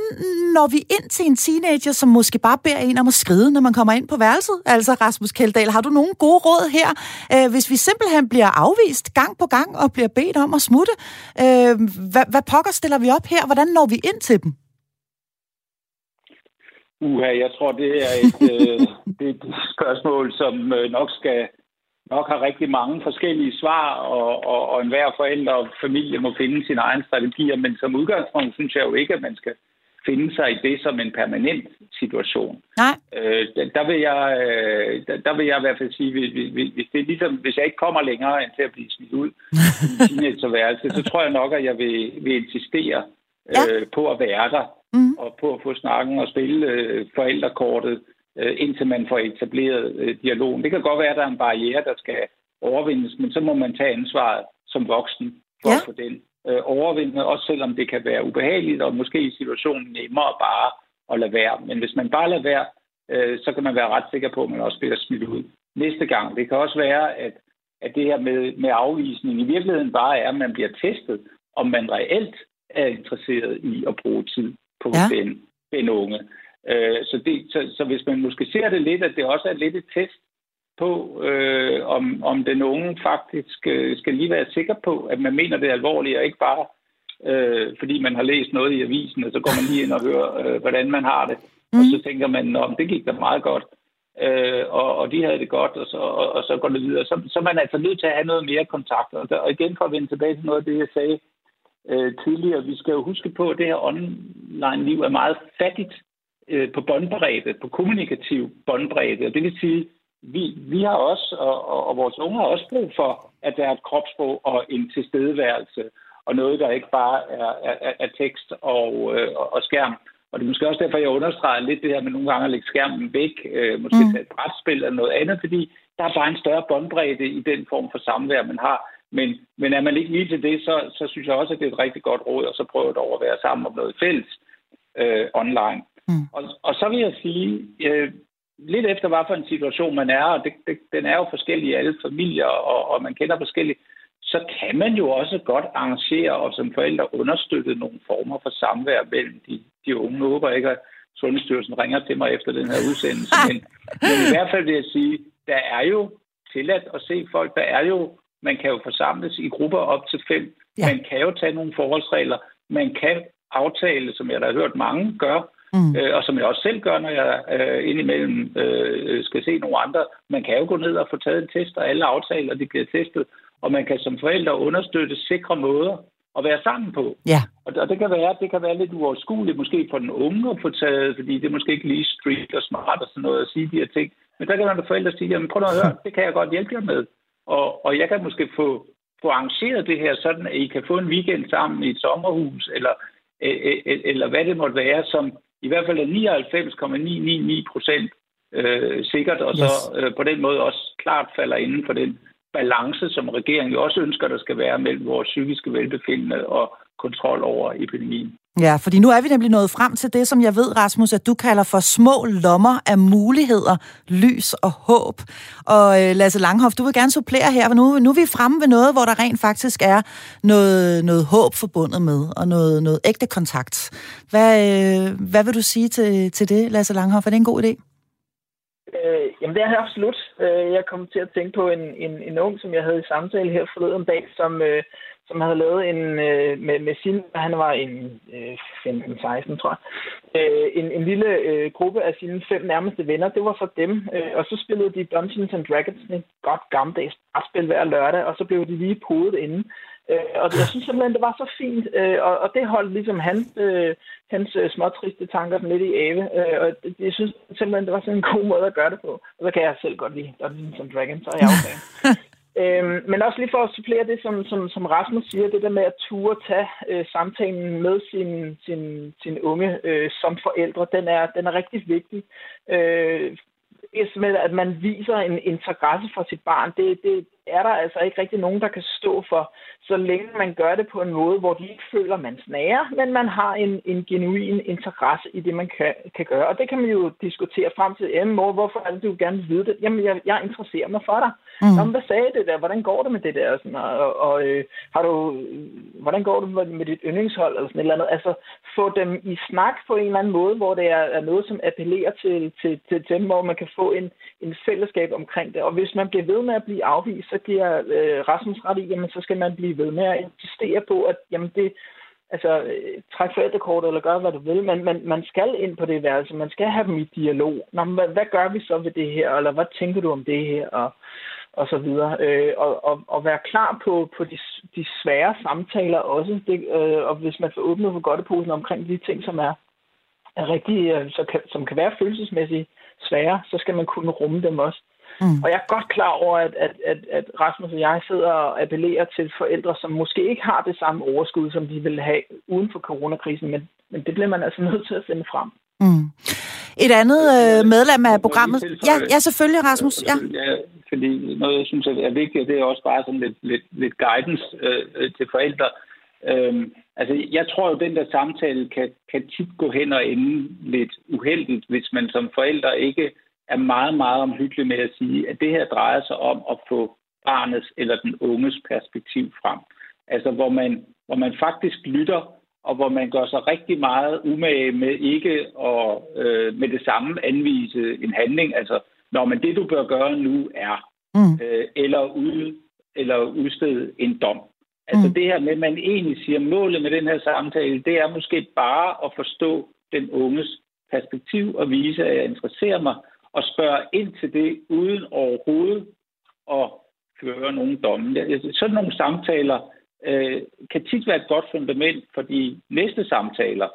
Speaker 1: når vi ind til en teenager, som måske bare beder en om at skride, når man kommer ind på værelset? Altså, Rasmus Kjeldahl, har du nogle gode råd her? Øh, hvis vi simpelthen bliver afvist gang på gang og bliver bedt om at smutte, øh, hvad, hvad pokker stiller vi op her? Hvordan når vi ind til dem?
Speaker 2: Uha, jeg tror, det er et, øh, det er et spørgsmål, som øh, nok skal nok har rigtig mange forskellige svar, og, og, og enhver forældre og familie må finde sine egne strategier, men som udgangspunkt synes jeg jo ikke, at man skal finde sig i det som en permanent situation.
Speaker 1: Nej.
Speaker 2: Øh, der, vil jeg, øh, der, der vil jeg i hvert fald sige, hvis, hvis, det er ligesom, hvis jeg ikke kommer længere end til at blive smidt ud i teenagerværelse, så tror jeg nok, at jeg vil, vil insistere ja. øh, på at være der, mm. og på at få snakken og spille øh, forældrekortet øh, indtil man får etableret øh, dialogen. Det kan godt være, at der er en barriere, der skal overvindes, men så må man tage ansvaret som voksen for ja. at få den øh, overvindet, også selvom det kan være ubehageligt, og måske i situationen nemmere bare at lade være. Men hvis man bare lader være, øh, så kan man være ret sikker på, at man også bliver smidt ud næste gang. Det kan også være, at, at det her med, med afvisning i virkeligheden bare er, at man bliver testet, om man reelt er interesseret i at bruge tid på ja. den, den unge. Øh, så, det, så, så hvis man måske ser det lidt, at det også er lidt et test på, øh, om, om den unge faktisk øh, skal lige være sikker på, at man mener det alvorligt, og ikke bare øh, fordi man har læst noget i avisen, og så går man lige ind og hører, øh, hvordan man har det. Mm. Og så tænker man, om det gik da meget godt. Øh, og, og de havde det godt, og så, og, og så går det videre. Så, så man er altså nødt til at have noget mere kontakt. Og, der, og igen for at vende tilbage til noget af det, jeg sagde øh, tidligere, vi skal jo huske på, at det her online-liv er meget fattigt øh, på båndbredde, på kommunikativ båndbredde. Og det vil sige, vi, vi har også, og, og, og vores unge har også brug for, at der er et kropssprog og en tilstedeværelse, og noget, der ikke bare er, er, er tekst og, øh, og skærm. Og det er måske også derfor, jeg understreger lidt det her med nogle gange at lægge skærmen væk, øh, måske mm. tage et brætspil eller noget andet, fordi der er bare en større båndbredde i den form for samvær, man har. Men, men er man ikke lige til det, så, så synes jeg også, at det er et rigtig godt råd, og så prøve at over at være sammen om noget fælles øh, online. Mm. Og, og så vil jeg sige, øh, lidt efter hvad for en situation man er, og det, det, den er jo forskellig i alle familier, og, og man kender forskellige, så kan man jo også godt arrangere og som forældre understøtte nogle former for samvær mellem de, de unge. Nu håber jeg ikke, at Sundhedsstyrelsen ringer til mig efter den her udsendelse, men, men i hvert fald vil jeg sige, der er jo tilladt at se folk, der er jo, man kan jo forsamles i grupper op til fem, ja. man kan jo tage nogle forholdsregler, man kan aftale, som jeg da har hørt mange gør, Mm. Øh, og som jeg også selv gør, når jeg øh, indimellem øh, skal se nogle andre. Man kan jo gå ned og få taget en test, og alle aftaler de bliver testet. Og man kan som forældre understøtte sikre måder at være sammen på.
Speaker 1: Ja.
Speaker 2: Og, og det kan være, det kan være lidt uoverskueligt måske for den unge at få taget, fordi det er måske ikke lige street og smart og sådan noget at sige de her ting. Men der kan man forældre sige, jamen prøv at høre, det kan jeg godt hjælpe jer med. Og, og jeg kan måske få, få arrangeret det her, sådan at I kan få en weekend sammen i et sommerhus, eller, eller hvad det måtte være, som, i hvert fald er 99,999 procent øh, sikkert, og yes. så øh, på den måde også klart falder inden for den balance, som regeringen jo også ønsker, der skal være mellem vores psykiske velbefindende og kontrol over epidemien.
Speaker 1: Ja, fordi nu er vi nemlig nået frem til det, som jeg ved, Rasmus, at du kalder for små lommer af muligheder, lys og håb. Og øh, Lasse Langhoff, du vil gerne supplere her, for nu, nu er vi fremme ved noget, hvor der rent faktisk er noget, noget håb forbundet med, og noget, noget ægte kontakt. Hvad, øh, hvad vil du sige til, til det, Lasse Langhoff? Er det en god idé?
Speaker 3: Øh, jamen det er det absolut. Øh, jeg kom til at tænke på en, en, en ung, som jeg havde i samtale her forleden dag, som... Øh, som havde lavet en øh, med, med sin, han var en øh, 15-16, tror jeg, øh, en, en lille øh, gruppe af sine fem nærmeste venner. Det var for dem, øh, og så spillede de Dungeons and Dragons, et godt gammeldags brætspil hver lørdag, og så blev de lige podet inden. Øh, og jeg synes simpelthen, det var så fint, øh, og, og det holdt ligesom han, øh, hans øh, småtriste tanker lidt i ave, øh, og det, jeg synes simpelthen, det var sådan en god måde at gøre det på. Og så kan jeg selv godt lide Dungeons and Dragons, så er jeg okay. Øhm, men også lige for at supplere det, som, som, som Rasmus siger, det der med at ture tage øh, samtalen med sin, sin, sin unge øh, som forældre, den er, den er rigtig vigtig. Øh, med, at man viser en interesse for sit barn, det, det, er der altså ikke rigtig nogen, der kan stå for, så længe man gør det på en måde, hvor de ikke føler, man snager, men man har en, en genuin interesse i det, man kan, kan gøre. Og det kan man jo diskutere frem til, jamen mor, hvorfor er det, du gerne vil vide det? Jamen, jeg, jeg interesserer mig for dig. Mm. Nå, hvad sagde det der? Hvordan går det med det der? Sådan, og, og øh, har du, hvordan går det med, med dit yndlingshold? Eller sådan et eller andet. Altså, få dem i snak på en eller anden måde, hvor det er, er noget, som appellerer til, til, til dem, hvor man kan få en, en fællesskab omkring det. Og hvis man bliver ved med at blive afvist, så giver øh, Rasmus ret i, jamen, så skal man blive ved med at insistere på, at jamen, det, altså, øh, træk forældrekortet eller gør, hvad du vil, men man, man skal ind på det værelse, man skal have dem i dialog. Nå, men hvad, hvad gør vi så ved det her, eller hvad tænker du om det her, og, og så videre. Øh, og, og, og være klar på, på de, de svære samtaler også, det, øh, og hvis man får åbnet for godteposen omkring de ting, som er, er rigtig, øh, så kan, som kan være følelsesmæssigt svære, så skal man kunne rumme dem også. Mm. Og jeg er godt klar over, at, at, at, at Rasmus og jeg sidder og appellerer til forældre, som måske ikke har det samme overskud, som de vil have uden for coronakrisen, men, men det bliver man altså nødt til at finde frem. Mm.
Speaker 1: Et andet øh, medlem af programmet... Ja, ja, selvfølgelig, Rasmus. Ja.
Speaker 2: ja, fordi noget, jeg synes er vigtigt, det er også bare sådan lidt, lidt, lidt guidance øh, til forældre. Øhm, altså, jeg tror jo, at den der samtale kan, kan tit gå hen og ende lidt uheldigt, hvis man som forældre ikke er meget, meget omhyggelig med at sige, at det her drejer sig om at få barnets eller den unges perspektiv frem. Altså hvor man, hvor man faktisk lytter, og hvor man gør sig rigtig meget umage med ikke at øh, med det samme anvise en handling. Altså, når man det du bør gøre nu er, mm. øh, eller, ud, eller udstede en dom. Altså mm. det her med, at man egentlig siger, målet med den her samtale, det er måske bare at forstå den unges perspektiv og vise, at jeg interesserer mig og spørge ind til det, uden overhovedet at føre nogen domme. Sådan nogle samtaler øh, kan tit være et godt fundament for de næste samtaler,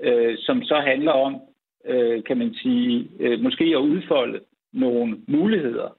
Speaker 2: øh, som så handler om, øh, kan man sige, øh, måske at udfolde nogle muligheder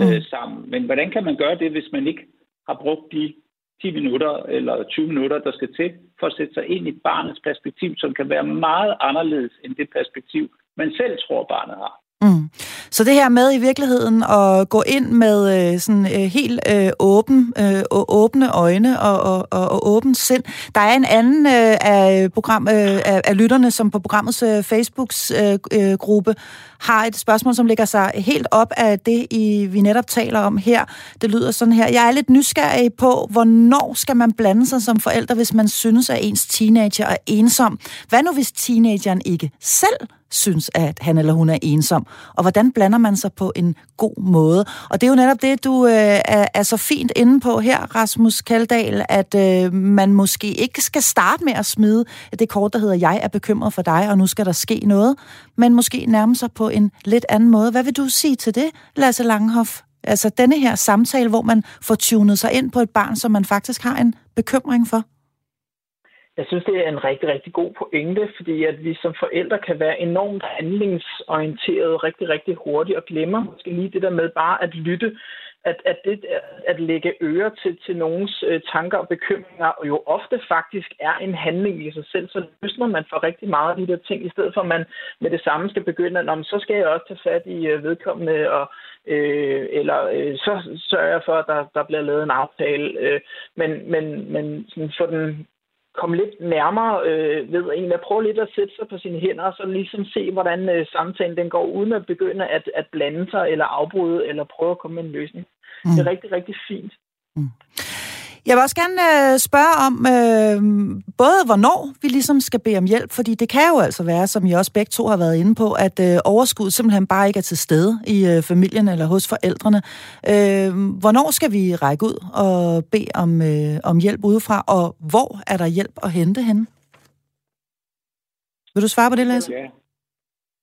Speaker 2: øh, mm. sammen. Men hvordan kan man gøre det, hvis man ikke har brugt de 10 minutter eller 20 minutter, der skal til, for at sætte sig ind i barnets perspektiv, som kan være meget anderledes end det perspektiv, man selv tror, barnet har.
Speaker 1: Mm. Så det her med i virkeligheden at gå ind med øh, sådan øh, helt øh, åben, øh, åbne øjne og, og, og, og åben sind. Der er en anden øh, af, program, øh, af, af lytterne, som på programmets øh, Facebooks øh, øh, gruppe har et spørgsmål, som ligger sig helt op af det, I, vi netop taler om her. Det lyder sådan her. Jeg er lidt nysgerrig på, hvornår skal man blande sig som forældre, hvis man synes, at ens teenager er ensom? Hvad nu, hvis teenageren ikke selv synes, at han eller hun er ensom? Og hvordan blander man sig på en god måde? Og det er jo netop det, du øh, er, er så fint inde på her, Rasmus Kaldal, at øh, man måske ikke skal starte med at smide det kort, der hedder, jeg er bekymret for dig, og nu skal der ske noget, men måske nærme sig på en lidt anden måde. Hvad vil du sige til det, Lasse Langhoff? Altså denne her samtale, hvor man får tunet sig ind på et barn, som man faktisk har en bekymring for?
Speaker 3: Jeg synes, det er en rigtig, rigtig god pointe, fordi at vi som forældre kan være enormt handlingsorienterede rigtig, rigtig hurtigt og glemmer måske lige det der med bare at lytte at, at, det, at lægge øre til, til nogens øh, tanker og bekymringer, og jo ofte faktisk er en handling i sig selv, så løsner man for rigtig meget af de der ting, i stedet for at man med det samme skal begynde, at så skal jeg også tage fat i øh, vedkommende, og, øh, eller øh, så sørger jeg for, at der, der bliver lavet en aftale. Øh, men men, men sådan for den komme lidt nærmere øh, ved en, at prøve lidt at sætte sig på sine hænder, og så ligesom se, hvordan øh, samtalen den går, uden at begynde at, at blande sig, eller afbryde, eller prøve at komme med en løsning. Mm. Det er rigtig, rigtig fint. Mm.
Speaker 1: Jeg vil også gerne øh, spørge om øh, både, hvornår vi ligesom skal bede om hjælp, fordi det kan jo altså være, som I også begge to har været inde på, at øh, overskud simpelthen bare ikke er til stede i øh, familien eller hos forældrene. Øh, hvornår skal vi række ud og bede om, øh, om hjælp udefra, og hvor er der hjælp at hente henne? Vil du svare på det, Lasse?
Speaker 3: Ja,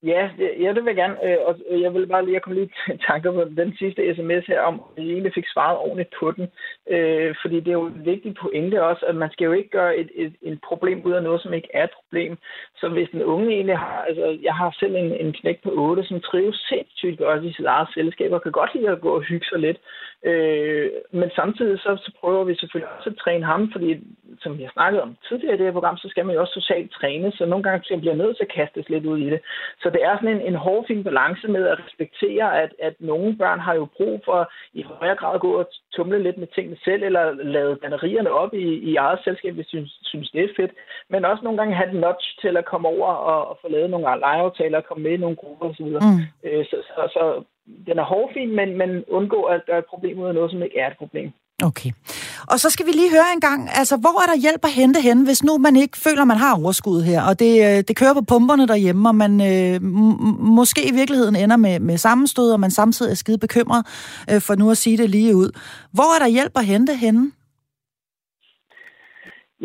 Speaker 3: Ja, det, ja, det vil jeg gerne. Øh, og øh, jeg vil bare lige, jeg kom lige tanke på den sidste sms her, om at jeg egentlig fik svaret ordentligt på den. Øh, fordi det er jo en vigtig pointe også, at man skal jo ikke gøre et, et, et problem ud af noget, som ikke er et problem. Så hvis den unge egentlig har, altså jeg har selv en, en knæk på 8, som trives sindssygt godt i sit eget selskab, og kan godt lide at gå og hygge sig lidt. Øh, men samtidig så, så prøver vi selvfølgelig også at træne ham, fordi som jeg snakkede om tidligere i det her program, så skal man jo også socialt træne, så nogle gange bliver nødt til at kastes lidt ud i det. Så det er sådan en, en hårfin balance med at respektere, at, at nogle børn har jo brug for i højere grad at gå og tumle lidt med tingene selv, eller lade batterierne op i, i eget selskab, hvis de synes, synes, det er fedt. Men også nogle gange have et notch til at komme over og, og få lavet nogle legeaftaler, komme med i nogle grupper osv. Mm. Øh, så, så, så den er hårfin, men, men undgå at gøre et problem ud af noget, som ikke er et problem.
Speaker 1: Okay. Og så skal vi lige høre en gang, altså hvor er der hjælp at hente hen, hvis nu man ikke føler, man har overskud her, og det, øh, det kører på pumperne derhjemme, og man øh, måske i virkeligheden ender med, med sammenstød, og man samtidig er skide bekymret, øh, for nu at sige det lige ud. Hvor er der hjælp at hente henne?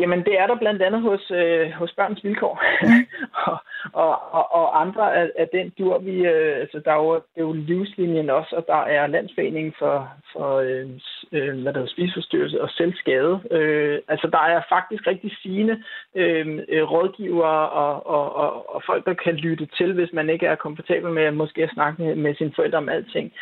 Speaker 3: Jamen, det er der blandt andet hos, øh, hos Børns Vilkår mm. og, og, og, og andre af, af den dur. Vi, øh, altså, der er jo, det er jo livslinjen også, og der er Landsforeningen for, for øh, øh, hvad der hedder, spiseforstyrrelse og selvskade. Øh, altså, der er faktisk rigtig sigende øh, øh, rådgivere og, og, og, og folk, der kan lytte til, hvis man ikke er komfortabel med at måske at snakke med, med sine forældre om alting.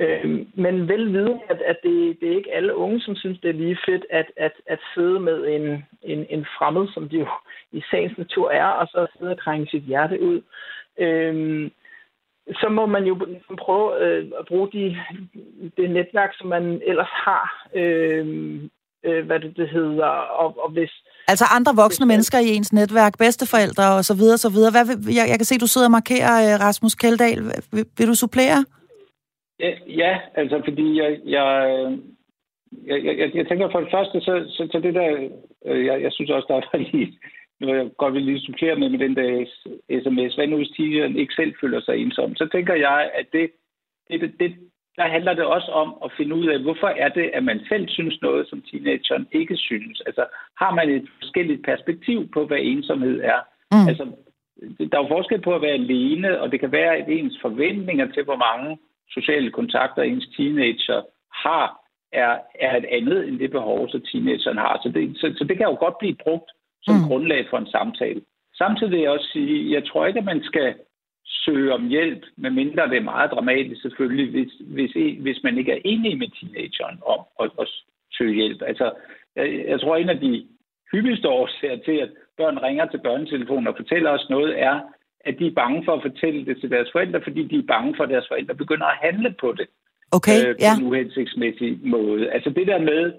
Speaker 3: Øh, men vel vide, at, at det, det er ikke alle unge, som synes, det er lige fedt at, at, at sidde med en, en, en fremmed, som de jo i sagens natur er, og så sidde og krænge sit hjerte ud. Øh, så må man jo prøve øh, at bruge de, det netværk, som man ellers har. Øh, øh, hvad det, det hedder. Og, og hvis,
Speaker 1: altså andre voksne hvis, mennesker i ens netværk, bedsteforældre og så videre, så videre. Hvad, jeg, jeg kan se, du sidder og markerer øh, Rasmus Kjeldahl. Vil, vil du supplere?
Speaker 2: Ja, ja, altså fordi jeg, jeg, jeg, jeg, jeg tænker for det første, så, så, så det der, øh, jeg, jeg synes også, der er lige nu jeg godt vil lige supplere med, med den der sms, hvad nu hvis teenageren ikke selv føler sig ensom, så tænker jeg, at det, det, det, det, der handler det også om at finde ud af, hvorfor er det, at man selv synes noget, som teenageren ikke synes. Altså, har man et forskelligt perspektiv på, hvad ensomhed er? Mm. Altså, der er jo forskel på at være alene, og det kan være, at ens forventninger til, hvor mange sociale kontakter ens teenager har, er, er et andet end det behov, som teenageren har. Så det, så, så det kan jo godt blive brugt som mm. grundlag for en samtale. Samtidig vil jeg også sige, jeg tror ikke, at man skal søge om hjælp, medmindre det er meget dramatisk selvfølgelig, hvis, hvis, hvis man ikke er enig med teenageren om at, at søge hjælp. Altså, jeg, jeg tror, en af de hyppigste årsager til, at børn ringer til børnetelefonen og fortæller os noget, er, at de er bange for at fortælle det til deres forældre, fordi de er bange for, at deres forældre begynder at handle på det.
Speaker 1: Okay, øh,
Speaker 2: på ja. en uhensigtsmæssig måde. Altså det der med,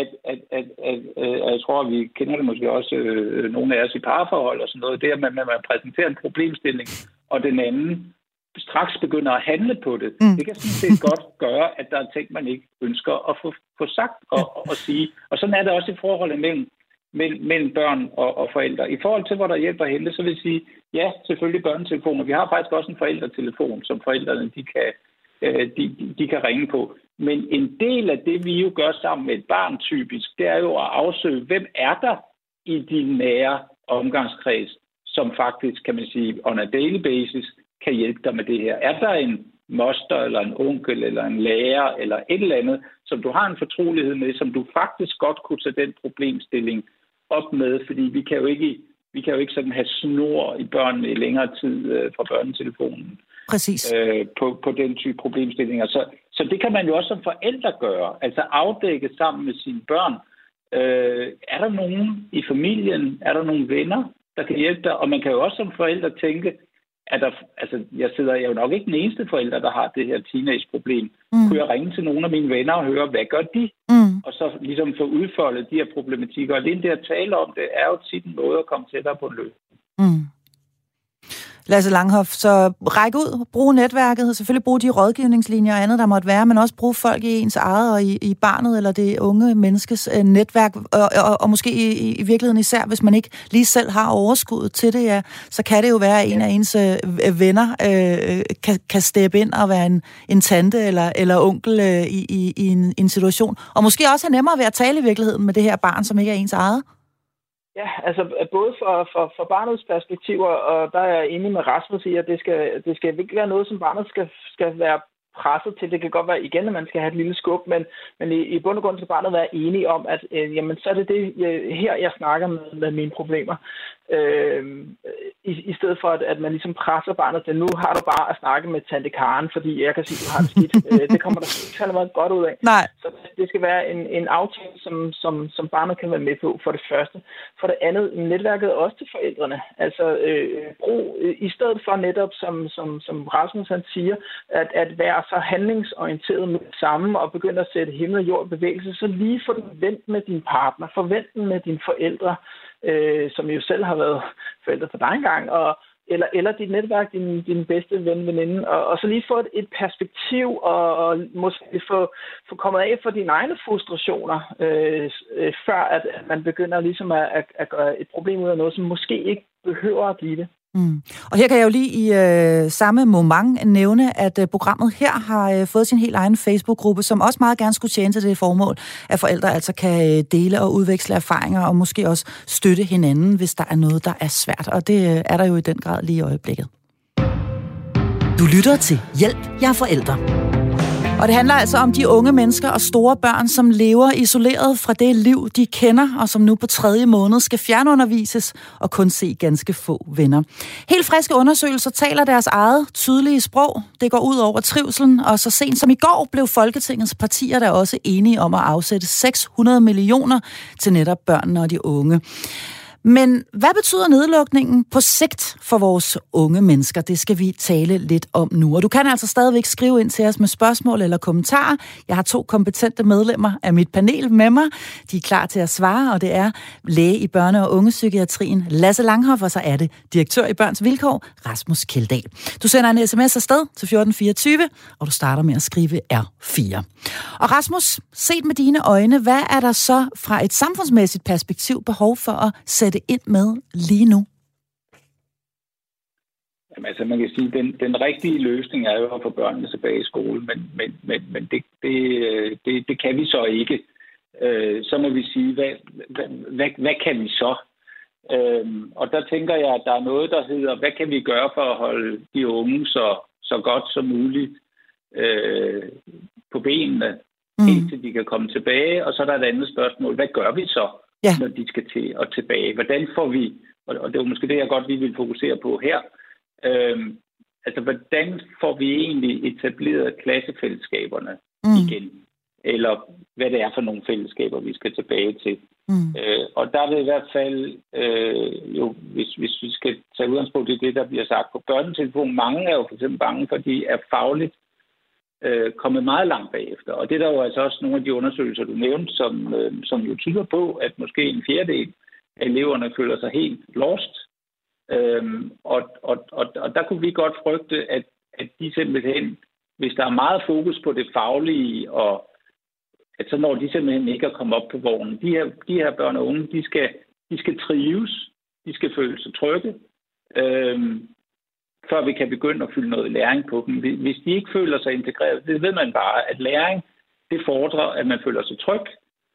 Speaker 2: at, at, at, at, at, at jeg tror, at vi kender det måske også øh, nogle af os i parforhold og sådan noget, det er, at man, man præsenterer en problemstilling, og den anden straks begynder at handle på det. Mm. Det kan sådan set godt gøre, at der er ting, man ikke ønsker at få, få sagt og, og, og sige. Og sådan er det også i forholdet mellem, mellem, mellem børn og, og forældre. I forhold til, hvor der hjælper at hente, så vil jeg sige, ja, selvfølgelig børnetelefoner. Vi har faktisk også en forældretelefon, som forældrene de kan, øh, de, de kan ringe på. Men en del af det, vi jo gør sammen med et barn typisk, det er jo at afsøge, hvem er der i din nære omgangskreds, som faktisk, kan man sige, on a daily basis, kan hjælpe dig med det her. Er der en moster, eller en onkel, eller en lærer, eller et eller andet, som du har en fortrolighed med, som du faktisk godt kunne tage den problemstilling op med, fordi vi kan jo ikke, vi kan jo ikke sådan have snor i børnene i længere tid øh, fra børnetelefonen.
Speaker 1: Præcis.
Speaker 2: Øh, på, på den type problemstillinger. Så, så det kan man jo også som forældre gøre. Altså afdække sammen med sine børn. Øh, er der nogen i familien? Er der nogle venner, der kan hjælpe dig? Og man kan jo også som forældre tænke, at der, altså, jeg sidder jeg er jo nok ikke den eneste forælder, der har det her teenage-problem. Mm. Kunne jeg ringe til nogle af mine venner og høre, hvad gør de? Mm. Og så ligesom få udfoldet de her problematikker. Og det, der taler om det, er jo tit en måde at komme tættere på en løsning. Mm.
Speaker 1: Lasse Langhoff. Så ræk ud, brug netværket, selvfølgelig brug de rådgivningslinjer og andet, der måtte være, men også brug folk i ens eget og i, i barnet eller det unge menneskes øh, netværk, og, og, og måske i, i virkeligheden især, hvis man ikke lige selv har overskuddet til det, ja, så kan det jo være, at en af ens øh, venner øh, kan, kan steppe ind og være en, en tante eller, eller onkel øh, i, i, i en, en situation, og måske også have nemmere ved at tale i virkeligheden med det her barn, som ikke er ens eget.
Speaker 3: Ja, altså både for, for, for barnets perspektiver, og der er jeg enig med Rasmus i, at det skal, det skal ikke være noget, som barnet skal, skal være presset til. Det kan godt være igen, at man skal have et lille skub, men, men i, i bund og grund skal barnet være enige om, at øh, jamen, så er det det, jeg, her, jeg snakker med, med mine problemer. Øh, i, I stedet for, at, at man ligesom presser barnet til, nu har du bare at snakke med tante Karen, fordi jeg kan sige, du har det skidt. øh, det kommer der ikke meget godt ud af.
Speaker 1: Nej.
Speaker 3: Så det skal være en, en aftale, som, som, som barnet kan være med på, for det første. For det andet, netværket også til forældrene. Altså, øh, brug, øh, i stedet for netop, som, som, som Rasmus han siger, at, at være så handlingsorienteret med det samme og begynde at sætte himmel og jord i bevægelse, så lige få den vendt med din partner, forvent den med dine forældre, øh, som jo selv har været forældre for dig engang, og, eller, eller dit netværk, din, din bedste ven, veninde, og, og så lige få et, et perspektiv, og, og måske få, få kommet af for dine egne frustrationer, øh, øh, før at, at man begynder ligesom at, at, at gøre et problem ud af noget, som måske ikke behøver at blive det.
Speaker 1: Mm. Og her kan jeg jo lige i øh, samme moment nævne, at øh, programmet her har øh, fået sin helt egen Facebook-gruppe, som også meget gerne skulle tjene til det formål, at forældre altså kan øh, dele og udveksle erfaringer, og måske også støtte hinanden, hvis der er noget, der er svært. Og det øh, er der jo i den grad lige i øjeblikket. Du lytter til Hjælp, jeg er forældre. Og det handler altså om de unge mennesker og store børn, som lever isoleret fra det liv, de kender, og som nu på tredje måned skal fjernundervises og kun se ganske få venner. Helt friske undersøgelser taler deres eget tydelige sprog. Det går ud over trivselen, og så sent som i går blev Folketingets partier der også enige om at afsætte 600 millioner til netop børnene og de unge. Men hvad betyder nedlukningen på sigt for vores unge mennesker? Det skal vi tale lidt om nu. Og du kan altså stadigvæk skrive ind til os med spørgsmål eller kommentarer. Jeg har to kompetente medlemmer af mit panel med mig. De er klar til at svare, og det er læge i børne- og ungepsykiatrien Lasse Langhoff, og så er det direktør i Børns Vilkår, Rasmus Kjeldahl. Du sender en sms afsted til 1424, og du starter med at skrive R4. Og Rasmus, set med dine øjne, hvad er der så fra et samfundsmæssigt perspektiv behov for at sætte sætte ind med lige nu?
Speaker 2: Jamen, altså, man kan sige, at den, den rigtige løsning er jo at få børnene tilbage i skole, men, men, men, men det, det, det, det kan vi så ikke. Øh, så må vi sige, hvad, hvad, hvad, hvad kan vi så? Øh, og der tænker jeg, at der er noget, der hedder, hvad kan vi gøre for at holde de unge så, så godt som muligt øh, på benene, mm. indtil de kan komme tilbage. Og så er der et andet spørgsmål, hvad gør vi så? Ja. når de skal til og tilbage. Hvordan får vi, og det er måske det, jeg godt lige vil fokusere på her, øhm, altså hvordan får vi egentlig etableret klassefællesskaberne mm. igen? Eller hvad det er for nogle fællesskaber, vi skal tilbage til. Mm. Øh, og der er det i hvert fald, øh, jo, hvis, hvis vi skal tage udgangspunkt i det, der bliver sagt på børnetelefon, mange er jo for eksempel bange, fordi er fagligt øh, kommet meget langt bagefter. Og det er der jo altså også nogle af de undersøgelser, du nævnte, som, øh, som jo tyder på, at måske en fjerdedel af eleverne føler sig helt lost. Øhm, og, og, og, og der kunne vi godt frygte, at, at de simpelthen, hvis der er meget fokus på det faglige, og at så når de simpelthen ikke at komme op på vognen. De her, de her børn og unge, de skal, de skal trives, de skal føle sig trygge, øhm, før vi kan begynde at fylde noget læring på dem. Hvis de ikke føler sig integreret, det ved man bare, at læring, det fordrer, at man føler sig tryg,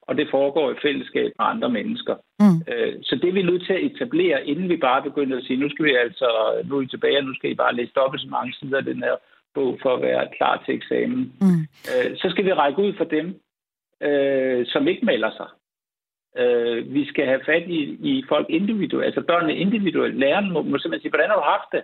Speaker 2: og det foregår i fællesskab med andre mennesker. Mm. Øh, så det er vi nødt til at etablere, inden vi bare begynder at sige, nu skal vi altså, nu er I tilbage, og nu skal I bare læse dobbelt så mange sider af den her bog for at være klar til eksamen. Mm. Øh, så skal vi række ud for dem, øh, som ikke melder sig. vi skal have fat i, i folk individuelt, altså børnene individuelt. Læreren må, må simpelthen sige, hvordan har du haft det?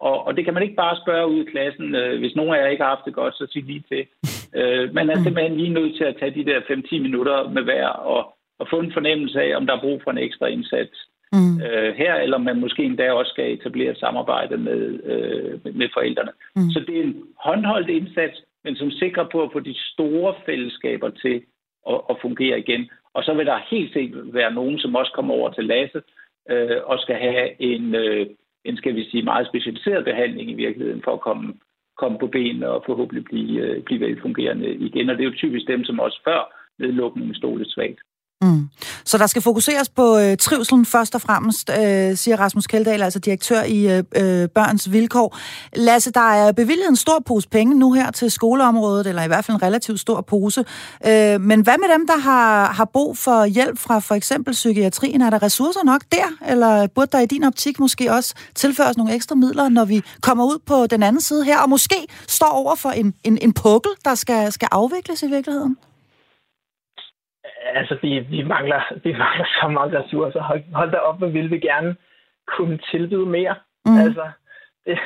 Speaker 2: Og, og det kan man ikke bare spørge ud i klassen. Øh, hvis nogen af jer ikke har haft det godt, så sig lige til. Øh, man er simpelthen lige nødt til at tage de der 5-10 minutter med hver og, og få en fornemmelse af, om der er brug for en ekstra indsats mm. øh, her, eller man måske endda også skal etablere et samarbejde med, øh, med forældrene. Mm. Så det er en håndholdt indsats, men som sikrer på at få de store fællesskaber til at, at fungere igen. Og så vil der helt sikkert være nogen, som også kommer over til Lasse øh, og skal have en... Øh, en, skal vi sige, meget specialiseret behandling i virkeligheden for at komme, komme på benene og forhåbentlig blive, øh, blive velfungerende igen. Og det er jo typisk dem, som også før nedlukningen stod lidt svagt.
Speaker 1: Mm. Så der skal fokuseres på øh, trivselen først og fremmest, øh, siger Rasmus Keldahl, altså direktør i øh, øh, Børns Vilkår. Lasse, der er bevilget en stor pose penge nu her til skoleområdet, eller i hvert fald en relativt stor pose. Øh, men hvad med dem, der har, har brug for hjælp fra for eksempel psykiatrien? Er der ressourcer nok der, eller burde der i din optik måske også tilføres nogle ekstra midler, når vi kommer ud på den anden side her, og måske står over for en, en, en pukkel, der skal, skal afvikles i virkeligheden?
Speaker 3: Altså, vi, vi, mangler, vi mangler så mange ressourcer. Hold, hold da op, hvad vil vi gerne kunne tilbyde mere. Mm. Altså, det,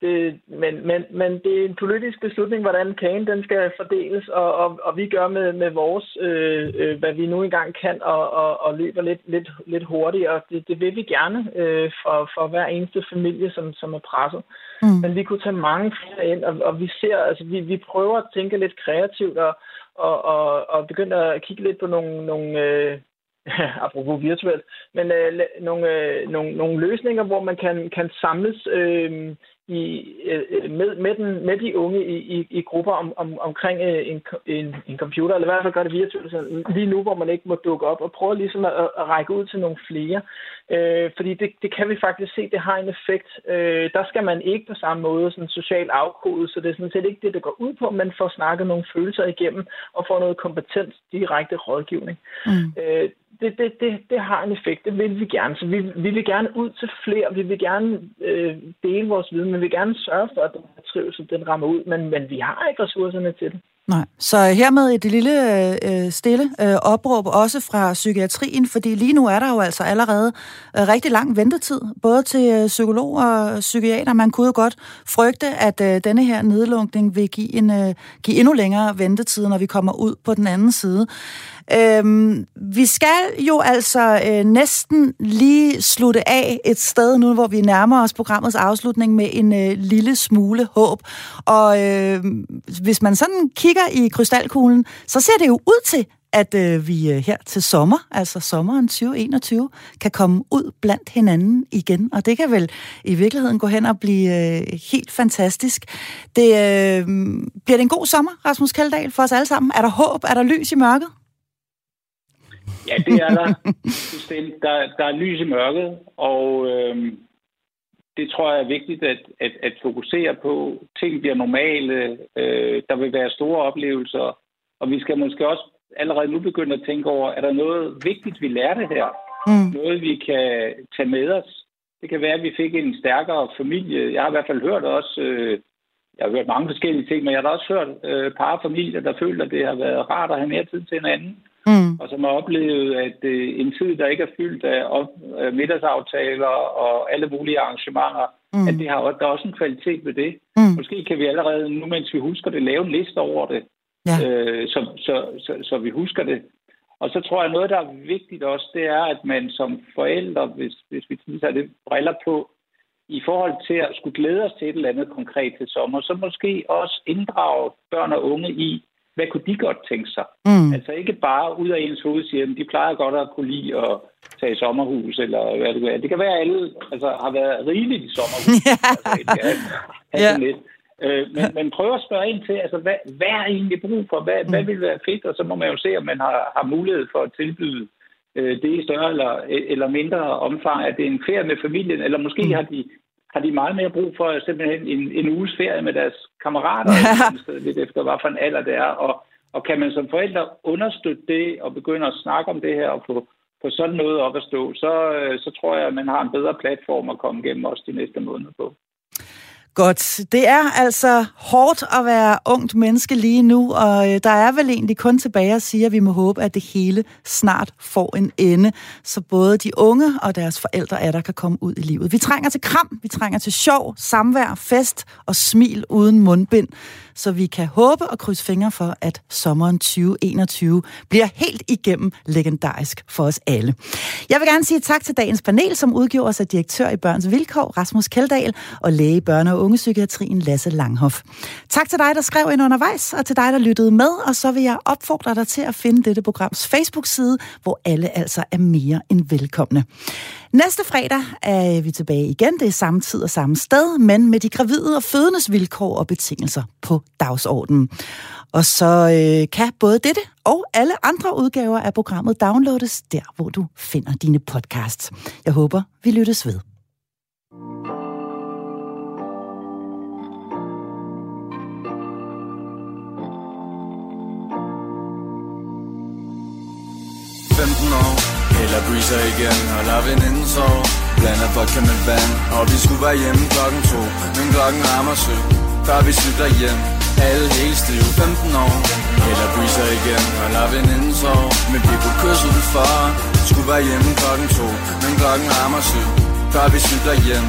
Speaker 3: det, men, men, men det er en politisk beslutning, hvordan kagen den skal fordeles, og, og, og vi gør med, med vores, øh, øh, hvad vi nu engang kan, og, og, og løber lidt, lidt, lidt hurtigt, og det, det vil vi gerne øh, for, for hver eneste familie, som, som er presset. Mm. Men vi kunne tage mange flere ind, og, og vi ser, altså vi, vi prøver at tænke lidt kreativt, og, og, og, og begynde at kigge lidt på nogle, nogle øh, apropos virtuelt, men øh, nogle, øh, nogle, nogle løsninger, hvor man kan, kan samles øh, i, øh, med, med, den, med de unge i, i, i grupper om, om, omkring øh, en, en, en computer, eller i hvert fald gøre det virtuelt lige nu, hvor man ikke må dukke op, og prøve ligesom at, at række ud til nogle flere. Øh, fordi det, det kan vi faktisk se, det har en effekt. Øh, der skal man ikke på samme måde sådan socialt afkode, så det er sådan set ikke det, det går ud på, men får snakket nogle følelser igennem og få noget kompetent direkte rådgivning. Mm. Øh, det, det, det, det har en effekt. Det vil vi gerne. Så vi, vi vil gerne ud til flere. Vi vil gerne øh, dele vores viden, men vi vil gerne sørge for, at den trivsel den rammer ud. Men, men vi har ikke ressourcerne til det.
Speaker 1: Nej, så hermed et lille øh, stille øh, opråb også fra psykiatrien, fordi lige nu er der jo altså allerede øh, rigtig lang ventetid, både til øh, psykolog og psykiater. Man kunne jo godt frygte, at øh, denne her nedlunkning vil give, en, øh, give endnu længere ventetid, når vi kommer ud på den anden side. Øhm, vi skal jo altså øh, næsten lige slutte af et sted nu, hvor vi nærmer os programmets afslutning med en øh, lille smule håb. Og øh, hvis man sådan kigger i krystalkuglen, så ser det jo ud til, at øh, vi øh, her til sommer, altså sommeren 2021, kan komme ud blandt hinanden igen. Og det kan vel i virkeligheden gå hen og blive øh, helt fantastisk. Det, øh, bliver det en god sommer, Rasmus Kaldal, for os alle sammen? Er der håb? Er der lys i mørket?
Speaker 2: Ja, det er der. der, der er lys i mørket, og øh, det tror jeg er vigtigt at, at, at fokusere på. Ting bliver normale. Øh, der vil være store oplevelser, og vi skal måske også allerede nu begynde at tænke over, er der noget vigtigt, vi lærte her? Mm. Noget, vi kan tage med os? Det kan være, at vi fik en stærkere familie. Jeg har i hvert fald hørt også, øh, jeg har hørt mange forskellige ting, men jeg har også hørt øh, par familier, der føler, at det har været rart at have mere tid til hinanden mm. og som har oplevet, at øh, en tid, der ikke er fyldt af op, øh, middagsaftaler og alle mulige arrangementer, mm. at det har, der er også en kvalitet ved det. Mm. Måske kan vi allerede nu, mens vi husker det, lave en liste over det, ja. øh, så, så, så, så vi husker det. Og så tror jeg, noget, der er vigtigt også, det er, at man som forældre, hvis, hvis vi tager det briller på, i forhold til at skulle glæde os til et eller andet konkret til sommer, så måske også inddrage børn og unge i, hvad kunne de godt tænke sig? Mm. Altså ikke bare ud af ens hoved siger, at de plejer godt at kunne lide at tage i sommerhus, eller hvad det kan være. Det kan være, at alle altså, har været rigeligt i sommerhus. altså, ja, ja. lidt. Øh, men, men prøv at spørge ind til, altså, hvad, hvad er egentlig brug for? Hvad, mm. hvad vil være fedt? Og så må man jo se, om man har, har mulighed for at tilbyde øh, det i større eller, eller mindre omfang. At det er en ferie med familien, eller måske mm. har de har de meget mere brug for simpelthen en, en uges ferie med deres kammerater, ja. lidt efter hvad for en alder det er. Og, og kan man som forældre understøtte det og begynde at snakke om det her og få, få sådan noget op at stå, så, øh, så tror jeg, at man har en bedre platform at komme igennem også de næste måneder på.
Speaker 1: Godt. Det er altså hårdt at være ungt menneske lige nu, og øh, der er vel egentlig kun tilbage at sige, at vi må håbe, at det hele snart får en ende, så både de unge og deres forældre er der kan komme ud i livet. Vi trænger til kram, vi trænger til sjov, samvær, fest og smil uden mundbind så vi kan håbe og krydse fingre for, at sommeren 2021 bliver helt igennem legendarisk for os alle. Jeg vil gerne sige tak til dagens panel, som udgjorde sig direktør i Børns Vilkår, Rasmus Keldahl, og læge i børne- og ungepsykiatrien, Lasse Langhoff. Tak til dig, der skrev ind undervejs, og til dig, der lyttede med, og så vil jeg opfordre dig til at finde dette programs Facebook-side, hvor alle altså er mere end velkomne. Næste fredag er vi tilbage igen. Det er samme tid og samme sted, men med de gravide og fødendes vilkår og betingelser på dagsordenen. Og så øh, kan både dette og alle andre udgaver af programmet downloades der, hvor du finder dine podcasts. Jeg håber, vi lyttes ved. år eller breezer igen og lad veninden sove Blander vodka med vand Og vi skulle være hjemme klokken to. Men klokken rammer syv Før vi cykler hjem. Alle helt stive 15 år. Eller breezer igen og lad veninden sove Men vi kunne kysse udenfor Skulle være hjemme klokken to. Men klokken rammer syv
Speaker 4: Før vi cykler hjem.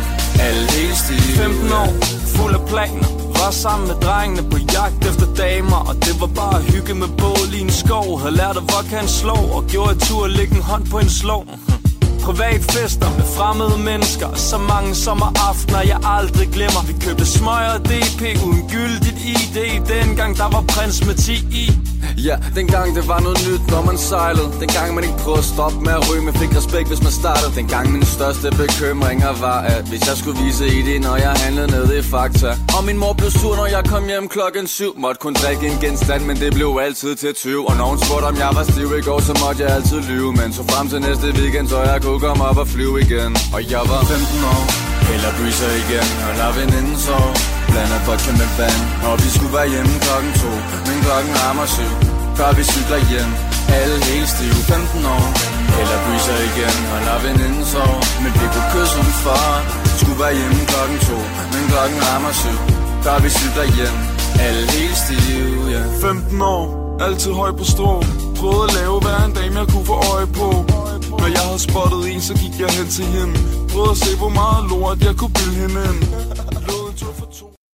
Speaker 4: Alle helt stive.
Speaker 5: 15 år, fuld af planer. Var sammen med drengene på jagt efter damer Og det var bare hygge med bål i en skov. Havde lært at hvor kan slå Og gjorde et tur at lægge en hånd på en slå Privatfester med fremmede mennesker Så mange sommeraftener jeg aldrig glemmer. Vi købte smøger og DP uden gyldigt ID Dengang der var prins med 10 i.
Speaker 4: Ja, dengang det var noget nyt, når man sejlede. Dengang man ikke prøvede at stoppe med at ryge Men fik respekt, hvis man startede. Dengang min største bekymringer var At hvis jeg skulle vise i det, når jeg handlede ned i Fakta. Og min mor blev sur, når jeg kom hjem klokken syv. Måtte kun drikke en genstand, men det blev altid til 20 Og når hun spurgte, om jeg var stiv i går, så måtte jeg altid lyve. Men så frem til næste weekend, så jeg kunne komme op og flyve igen. Og jeg var 15 år eller breezer igen, og når veninden sov Blander vodka med vand. Og vi skulle være hjemme klokken to Men klokken rammer syv Før vi cykler hjem. Alle helt stive 15 år. Eller breezer igen, og når veninden sov Men vi kunne kysse udenfor Skulle være hjemme klokken to Men klokken rammer syv Før vi cykler hjem. Alle helt stive, ja.
Speaker 5: Yeah. 15 år, altid høj på strå. Prøvede at lave hver en dame jeg kunne få øje på. Når jeg havde spottet en, så gik jeg hen til hende. Prøvede at se, hvor meget lort jeg kunne bilde hende ind. Lod en tur for to.